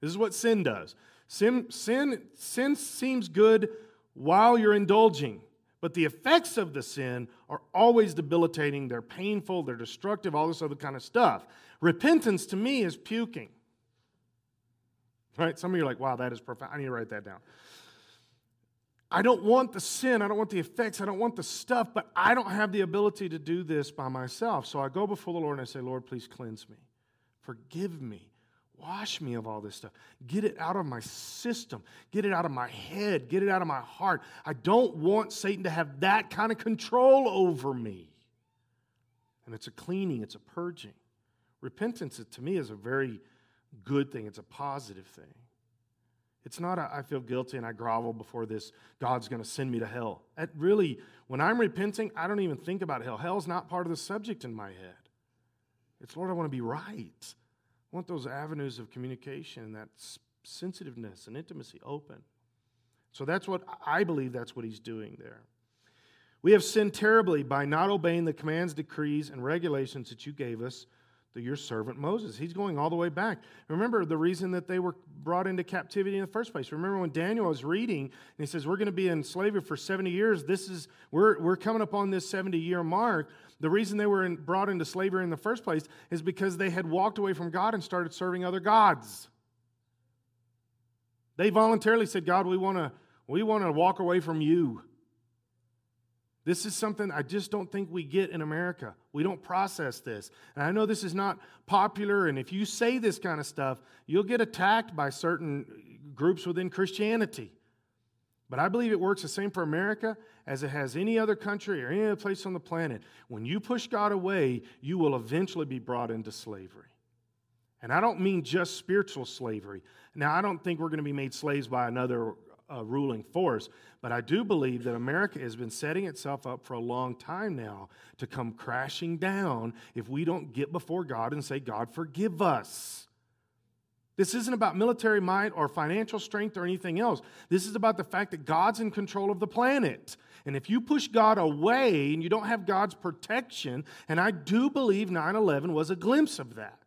This is what sin does. Sin, sin, sin seems good while you're indulging, but the effects of the sin are always debilitating. They're painful, they're destructive, all this other kind of stuff. Repentance to me is puking. Right? Some of you are like, wow, that is profound. I need to write that down. I don't want the sin. I don't want the effects. I don't want the stuff, but I don't have the ability to do this by myself. So I go before the Lord and I say, Lord, please cleanse me. Forgive me. Wash me of all this stuff. Get it out of my system. Get it out of my head. Get it out of my heart. I don't want Satan to have that kind of control over me. And it's a cleaning, it's a purging. Repentance, to me, is a very good thing, it's a positive thing. It's not a, I feel guilty and I grovel before this, God's going to send me to hell. It really, when I'm repenting, I don't even think about hell. Hell's not part of the subject in my head. It's, Lord, I want to be right. I want those avenues of communication, that sensitiveness and intimacy open. So that's what I believe that's what he's doing there. We have sinned terribly by not obeying the commands, decrees, and regulations that you gave us your servant Moses. He's going all the way back. Remember the reason that they were brought into captivity in the first place. Remember when Daniel was reading and he says, We're going to be in slavery for 70 years. This is we're we're coming up on this 70 year mark. The reason they were in, brought into slavery in the first place is because they had walked away from God and started serving other gods. They voluntarily said, God, we want to we want to walk away from you. This is something I just don't think we get in America. We don't process this. And I know this is not popular, and if you say this kind of stuff, you'll get attacked by certain groups within Christianity. But I believe it works the same for America as it has any other country or any other place on the planet. When you push God away, you will eventually be brought into slavery. And I don't mean just spiritual slavery. Now, I don't think we're going to be made slaves by another uh, ruling force. But I do believe that America has been setting itself up for a long time now to come crashing down if we don't get before God and say, God, forgive us. This isn't about military might or financial strength or anything else. This is about the fact that God's in control of the planet. And if you push God away and you don't have God's protection, and I do believe 9 11 was a glimpse of that.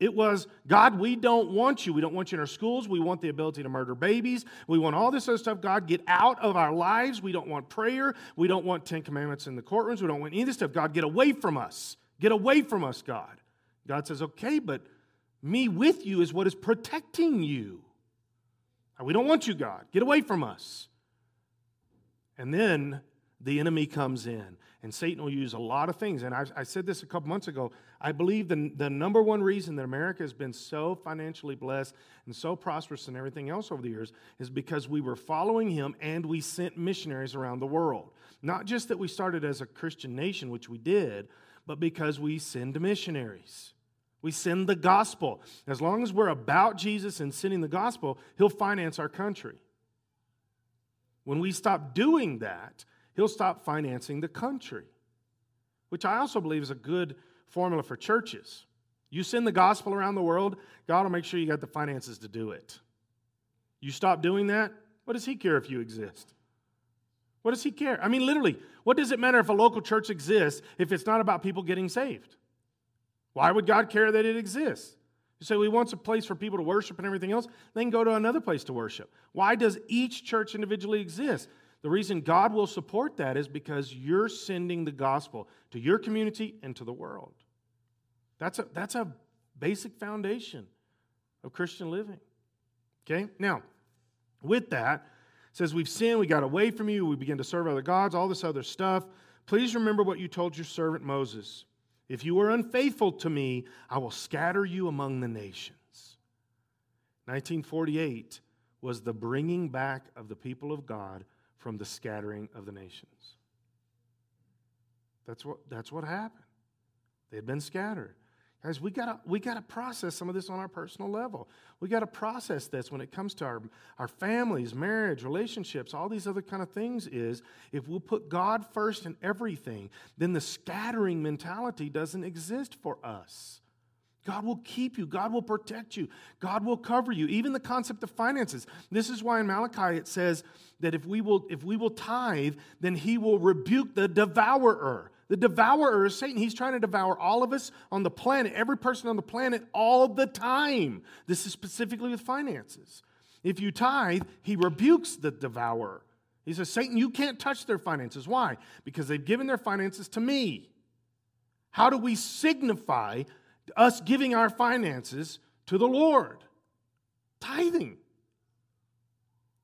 It was, God, we don't want you. We don't want you in our schools. We want the ability to murder babies. We want all this other stuff. God, get out of our lives. We don't want prayer. We don't want Ten Commandments in the courtrooms. We don't want any of this stuff. God, get away from us. Get away from us, God. God says, okay, but me with you is what is protecting you. We don't want you, God. Get away from us. And then the enemy comes in. And Satan will use a lot of things. And I, I, said this a couple months ago. I believe the, the number one reason that America has been so financially blessed and so prosperous and everything else over the years is because we were following him and we sent missionaries around the world. Not just that we started as a Christian nation, which we did, but because we send missionaries. We send the gospel. As long as we're about Jesus and sending the gospel, he'll finance our country. When we stop doing that, he'll stop financing the country, which I also believe is a good formula for churches. You send the gospel around the world, God will make sure you got the finances to do it. You stop doing that, what does He care if you exist? What does He care? I mean, literally, what does it matter if a local church exists if it's not about people getting saved? Why would God care that it exists? You say, well, He wants a place for people to worship and everything else, then go to another place to worship. Why does each church individually exist? The reason God will support that is because you're sending the gospel to your community and to the world. That's a, that's a basic foundation of Christian living. Okay? Now, with that, says we've sinned, we got away from you, we begin to serve other gods, all this other stuff. Please remember what you told your servant Moses. If you are unfaithful to me, I will scatter you among the nations. 1948 was the bringing back of the people of God from the scattering of the nations. That's what, that's what happened. They had been scattered. Guys, we gotta, we gotta process some of this on our personal level. We gotta process this when it comes to our, our families, marriage, relationships, all these other kind of things. Is if we'll put God first in everything, then the scattering mentality doesn't exist for us. God will keep you. God will protect you. God will cover you. Even the concept of finances. This is why in Malachi it says that if we will, if we will tithe, then he will rebuke the devourer. The devourer is Satan. He's trying to devour all of us on the planet, every person on the planet, all the time. This is specifically with finances. If you tithe, he rebukes the devourer. He says, Satan, you can't touch their finances. Why? Because they've given their finances to me. How do we signify us giving our finances to the Lord? Tithing.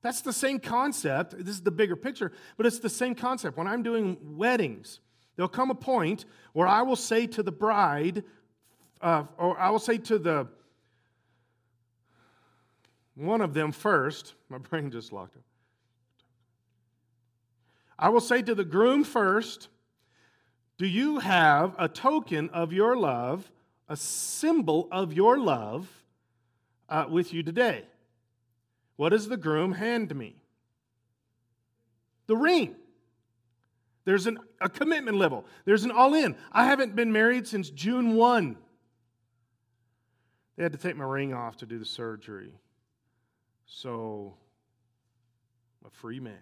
That's the same concept. This is the bigger picture, but it's the same concept. When I'm doing weddings, There'll come a point where I will say to the bride, uh, or I will say to the one of them first. (laughs) My brain just locked up. I will say to the groom first, Do you have a token of your love, a symbol of your love uh, with you today? What does the groom hand me? The ring. There's an, a commitment level, there's an all in. I haven't been married since June 1. They had to take my ring off to do the surgery. So, I'm a free man.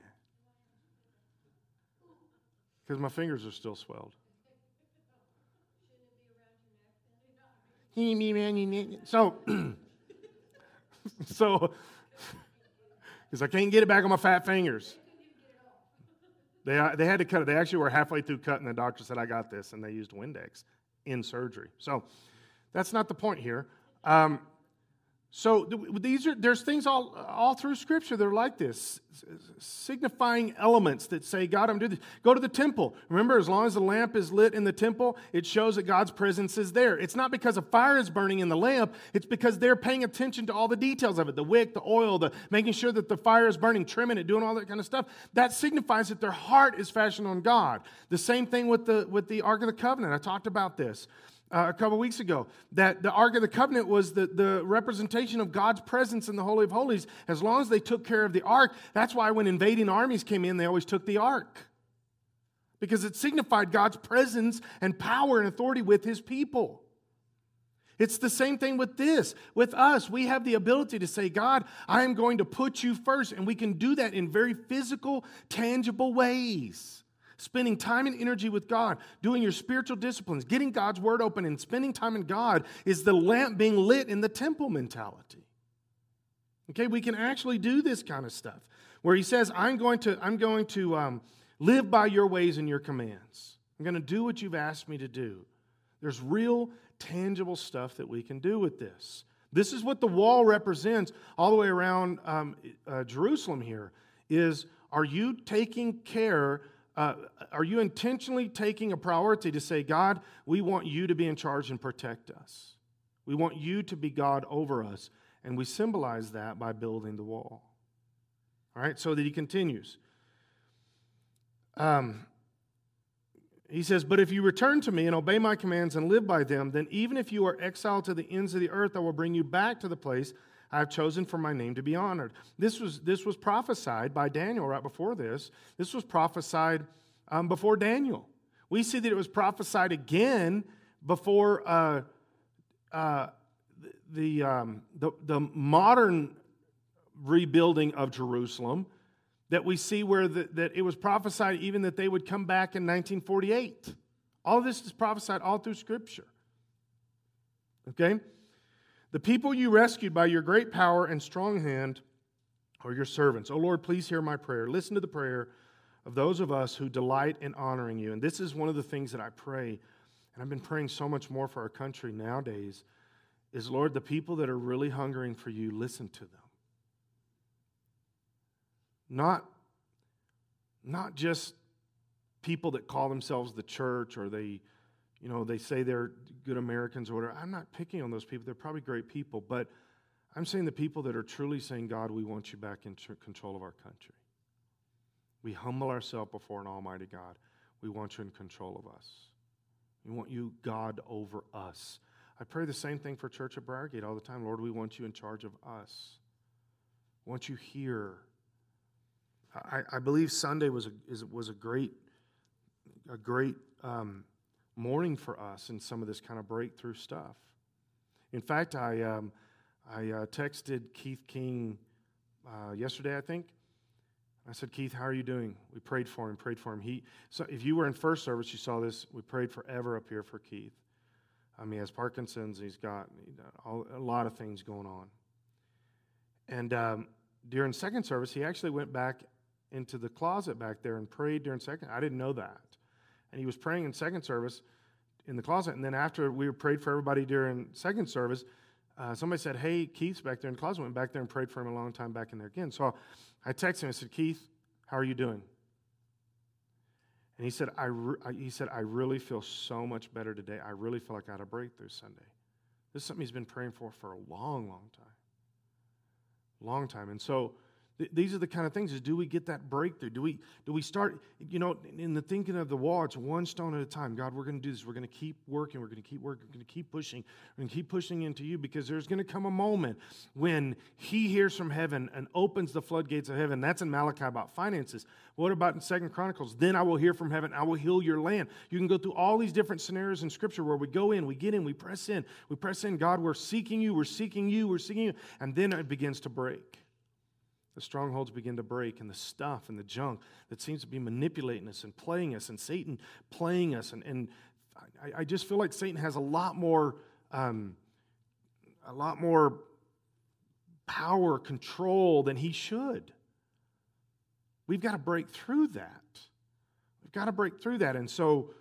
Because my fingers are still swelled. So, (clears throat) so, (laughs) because I can't get it back on my fat fingers. They, uh, they had to cut it. They actually were halfway through cutting. The doctor said, I got this. And they used Windex in surgery. So that's not the point here. Um, so these are there's things all all through Scripture that are like this, signifying elements that say, "God, I'm doing this." Go to the temple. Remember, as long as the lamp is lit in the temple, it shows that God's presence is there. It's not because a fire is burning in the lamp; it's because they're paying attention to all the details of it—the wick, the oil, the making sure that the fire is burning, trimming it, doing all that kind of stuff. That signifies that their heart is fashioned on God. The same thing with the with the Ark of the Covenant. I talked about this uh, a couple weeks ago that the Ark of the Covenant was the, the representation of God's presence in the Holy of Holies. As long as they took care of the Ark, that's why when invading armies came in, they always took the Ark. Because it signified God's presence and power and authority with his people. It's the same thing with this. With us, we have the ability to say, God, I am going to put you first. And we can do that in very physical, tangible ways spending time and energy with God, doing your spiritual disciplines, getting God's word open, and spending time in God is the lamp being lit in the temple mentality. Okay, we can actually do this kind of stuff where he says, I'm going to, I'm going to um, live by your ways and your commands. I'm going to do what you've asked me to do. There's real, tangible stuff that we can do with this. This is what the wall represents all the way around um, uh, Jerusalem here is are you taking care uh, are you intentionally taking a priority to say, God, we want you to be in charge and protect us? We want you to be God over us. And we symbolize that by building the wall. All right, so that he continues. Um, he says, But if you return to me and obey my commands and live by them, then even if you are exiled to the ends of the earth, I will bring you back to the place I have chosen for my name to be honored. This was, this was prophesied by Daniel right before this. This was prophesied um, before Daniel. We see that it was prophesied again before uh, uh, the, um, the, the modern rebuilding of Jerusalem. That we see where the, that it was prophesied even that they would come back in 1948. All this is prophesied all through Scripture. Okay? The people you rescued by your great power and strong hand are your servants. Oh Lord, please hear my prayer. Listen to the prayer of those of us who delight in honoring you. And this is one of the things that I pray, and I've been praying so much more for our country nowadays, is Lord, the people that are really hungering for you, listen to them. Not, not just people that call themselves the church or they, you know, they say they're good Americans or whatever. I'm not picking on those people. They're probably great people, but I'm saying the people that are truly saying, God, we want you back in control of our country. We humble ourselves before an almighty God. We want you in control of us. We want you, God, over us. I pray the same thing for Church of Briargate all the time. Lord, we want you in charge of us. We want you here. I, I believe Sunday was a, is, was a great, a great um, morning for us in some of this kind of breakthrough stuff. In fact, I, um, I uh, texted Keith King uh, yesterday, I think. I said, Keith, how are you doing? We prayed for him, prayed for him. He, so if you were in first service, you saw this. We prayed forever up here for Keith. I mean, he has Parkinson's. He's got all, a lot of things going on. And um, during second service, he actually went back into the closet back there and prayed during second. I didn't know that. And he was praying in second service in the closet. And then after we prayed for everybody during second service, uh, somebody said, Hey, Keith's back there in the closet. Went back there and prayed for him a long time back in there again. So I texted him. I said, Keith, how are you doing? And he said, I re- he said, I really feel so much better today. I really feel like I had a breakthrough Sunday. This is something he's been praying for for a long, long time. Long time. And so these are the kind of things is do we get that breakthrough? Do we do we start you know in the thinking of the wall it's one stone at a time. God we're going to do this. We're going to keep working. We're going to keep working. We're going to keep pushing. We're to keep pushing into you because there's going to come a moment when he hears from heaven and opens the floodgates of heaven. That's in malachi about finances. What about in second chronicles? Then i will hear from heaven. I will heal your land. You can go through all these different scenarios in scripture where we go in we get in we press in. We press in god we're seeking you we're seeking you we're seeking you. And then it begins to break the strongholds begin to break, and the stuff and the junk that seems to be manipulating us and playing us, and Satan playing us. And, and I, I just feel like Satan has a lot more, um, a lot more power, control than he should. We've got to break through that. We've got to break through that. And so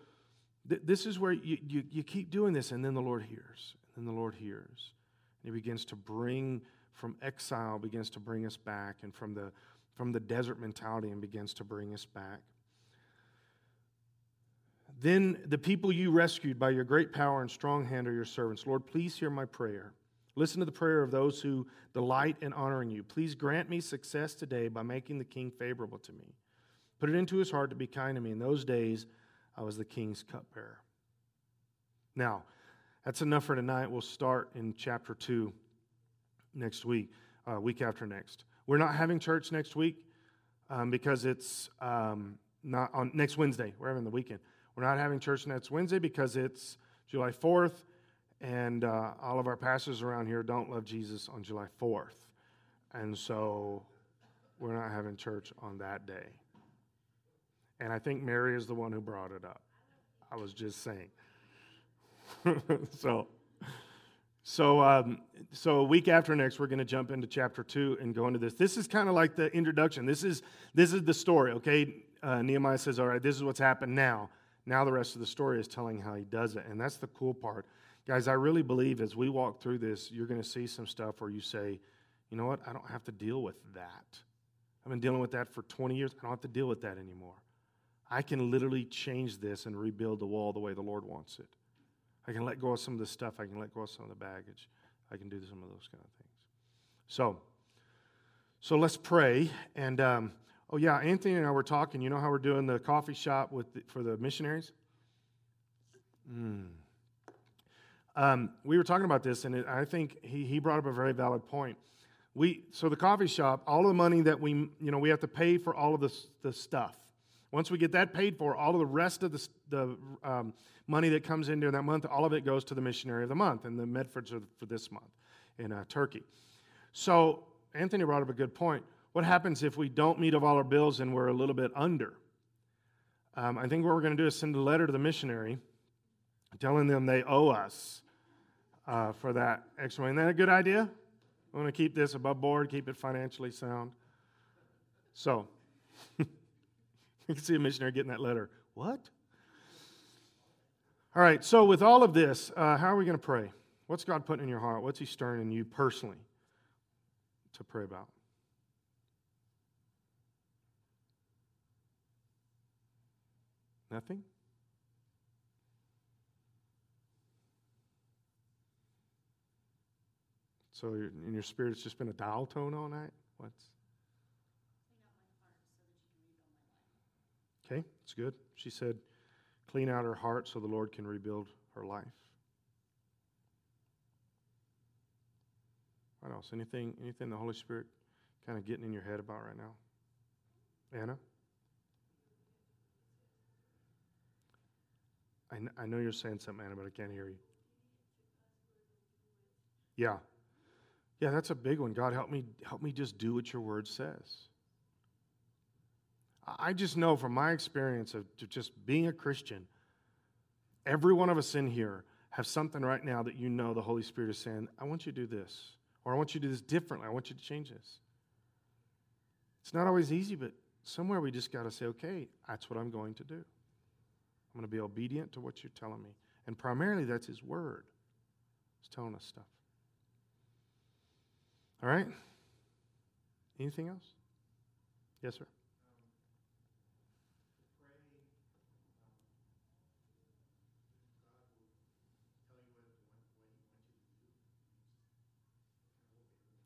th- this is where you, you, you keep doing this, and then the Lord hears. And then the Lord hears. And he begins to bring from exile begins to bring us back, and from the, from the desert mentality and begins to bring us back. Then the people you rescued by your great power and strong hand are your servants. Lord, please hear my prayer. Listen to the prayer of those who delight in honoring you. Please grant me success today by making the king favorable to me. Put it into his heart to be kind to me. In those days, I was the king's cupbearer. Now, that's enough for tonight. We'll start in chapter 2 next week, uh, week after next. We're not having church next week um, because it's um, not on next Wednesday. We're having the weekend. We're not having church next Wednesday because it's July 4th, and uh, all of our pastors around here don't love Jesus on July 4th. And so we're not having church on that day. And I think Mary is the one who brought it up. I was just saying. (laughs) so. So, um, so a week after next, we're going to jump into chapter two and go into this. This is kind of like the introduction. This is this is the story. Okay, uh, Nehemiah says, "All right, this is what's happened now." Now the rest of the story is telling how he does it, and that's the cool part, guys. I really believe as we walk through this, you're going to see some stuff where you say, "You know what? I don't have to deal with that. I've been dealing with that for 20 years. I don't have to deal with that anymore. I can literally change this and rebuild the wall the way the Lord wants it." I can let go of some of the stuff. I can let go of some of the baggage. I can do some of those kind of things. So, so let's pray. And um, oh yeah, Anthony and I were talking. You know how we're doing the coffee shop with the, for the missionaries. Mm. Um, we were talking about this, and it, I think he, he brought up a very valid point. We so the coffee shop, all the money that we you know we have to pay for all of the the stuff. Once we get that paid for, all of the rest of the, the um, money that comes in during that month, all of it goes to the missionary of the month, and the Medfords are for this month in uh, Turkey. So Anthony brought up a good point. What happens if we don't meet of all our bills and we're a little bit under? Um, I think what we're going to do is send a letter to the missionary telling them they owe us uh, for that extra money. Isn't that a good idea? We want to keep this above board, keep it financially sound. So, (laughs) (laughs) You can see a missionary getting that letter. What? All right, so with all of this, uh, how are we going to pray? What's God putting in your heart? What's He stirring in you personally to pray about? Nothing? So in your spirit, it's just been a dial tone all night? What's. Okay, it's good. She said, clean out her heart so the Lord can rebuild her life. What else? Anything, anything the Holy Spirit kind of getting in your head about right now? Anna? I, I know you're saying something, Anna, but I can't hear you. Yeah. Yeah, that's a big one. God, help me, help me just do what your word says. I just know from my experience of just being a Christian, every one of us in here have something right now that you know the Holy Spirit is saying, I want you to do this, or I want you to do this differently. I want you to change this. It's not always easy, but somewhere we just got to say, okay, that's what I'm going to do. I'm going to be obedient to what you're telling me. And primarily, that's His Word. He's telling us stuff. All right? Anything else? Yes, sir.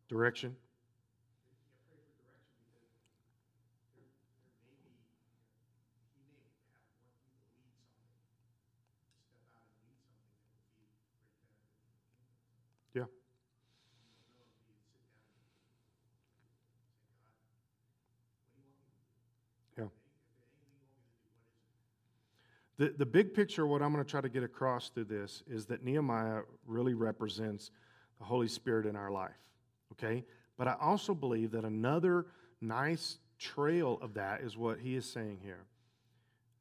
Direction. Yeah. Yeah. The, the big picture, what I'm going to try to get across through this is that Nehemiah really represents the Holy Spirit in our life okay? But I also believe that another nice trail of that is what he is saying here.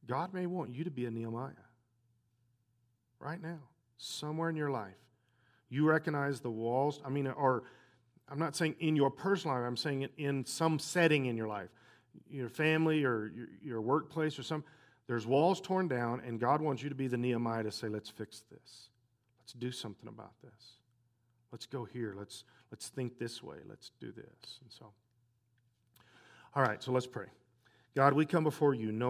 God may want you to be a Nehemiah right now, somewhere in your life. You recognize the walls, I mean, or I'm not saying in your personal life, I'm saying in some setting in your life, your family or your, your workplace or some. There's walls torn down, and God wants you to be the Nehemiah to say, let's fix this. Let's do something about this. Let's go here. Let's let's think this way. Let's do this. And so, all right. So let's pray. God, we come before you. Know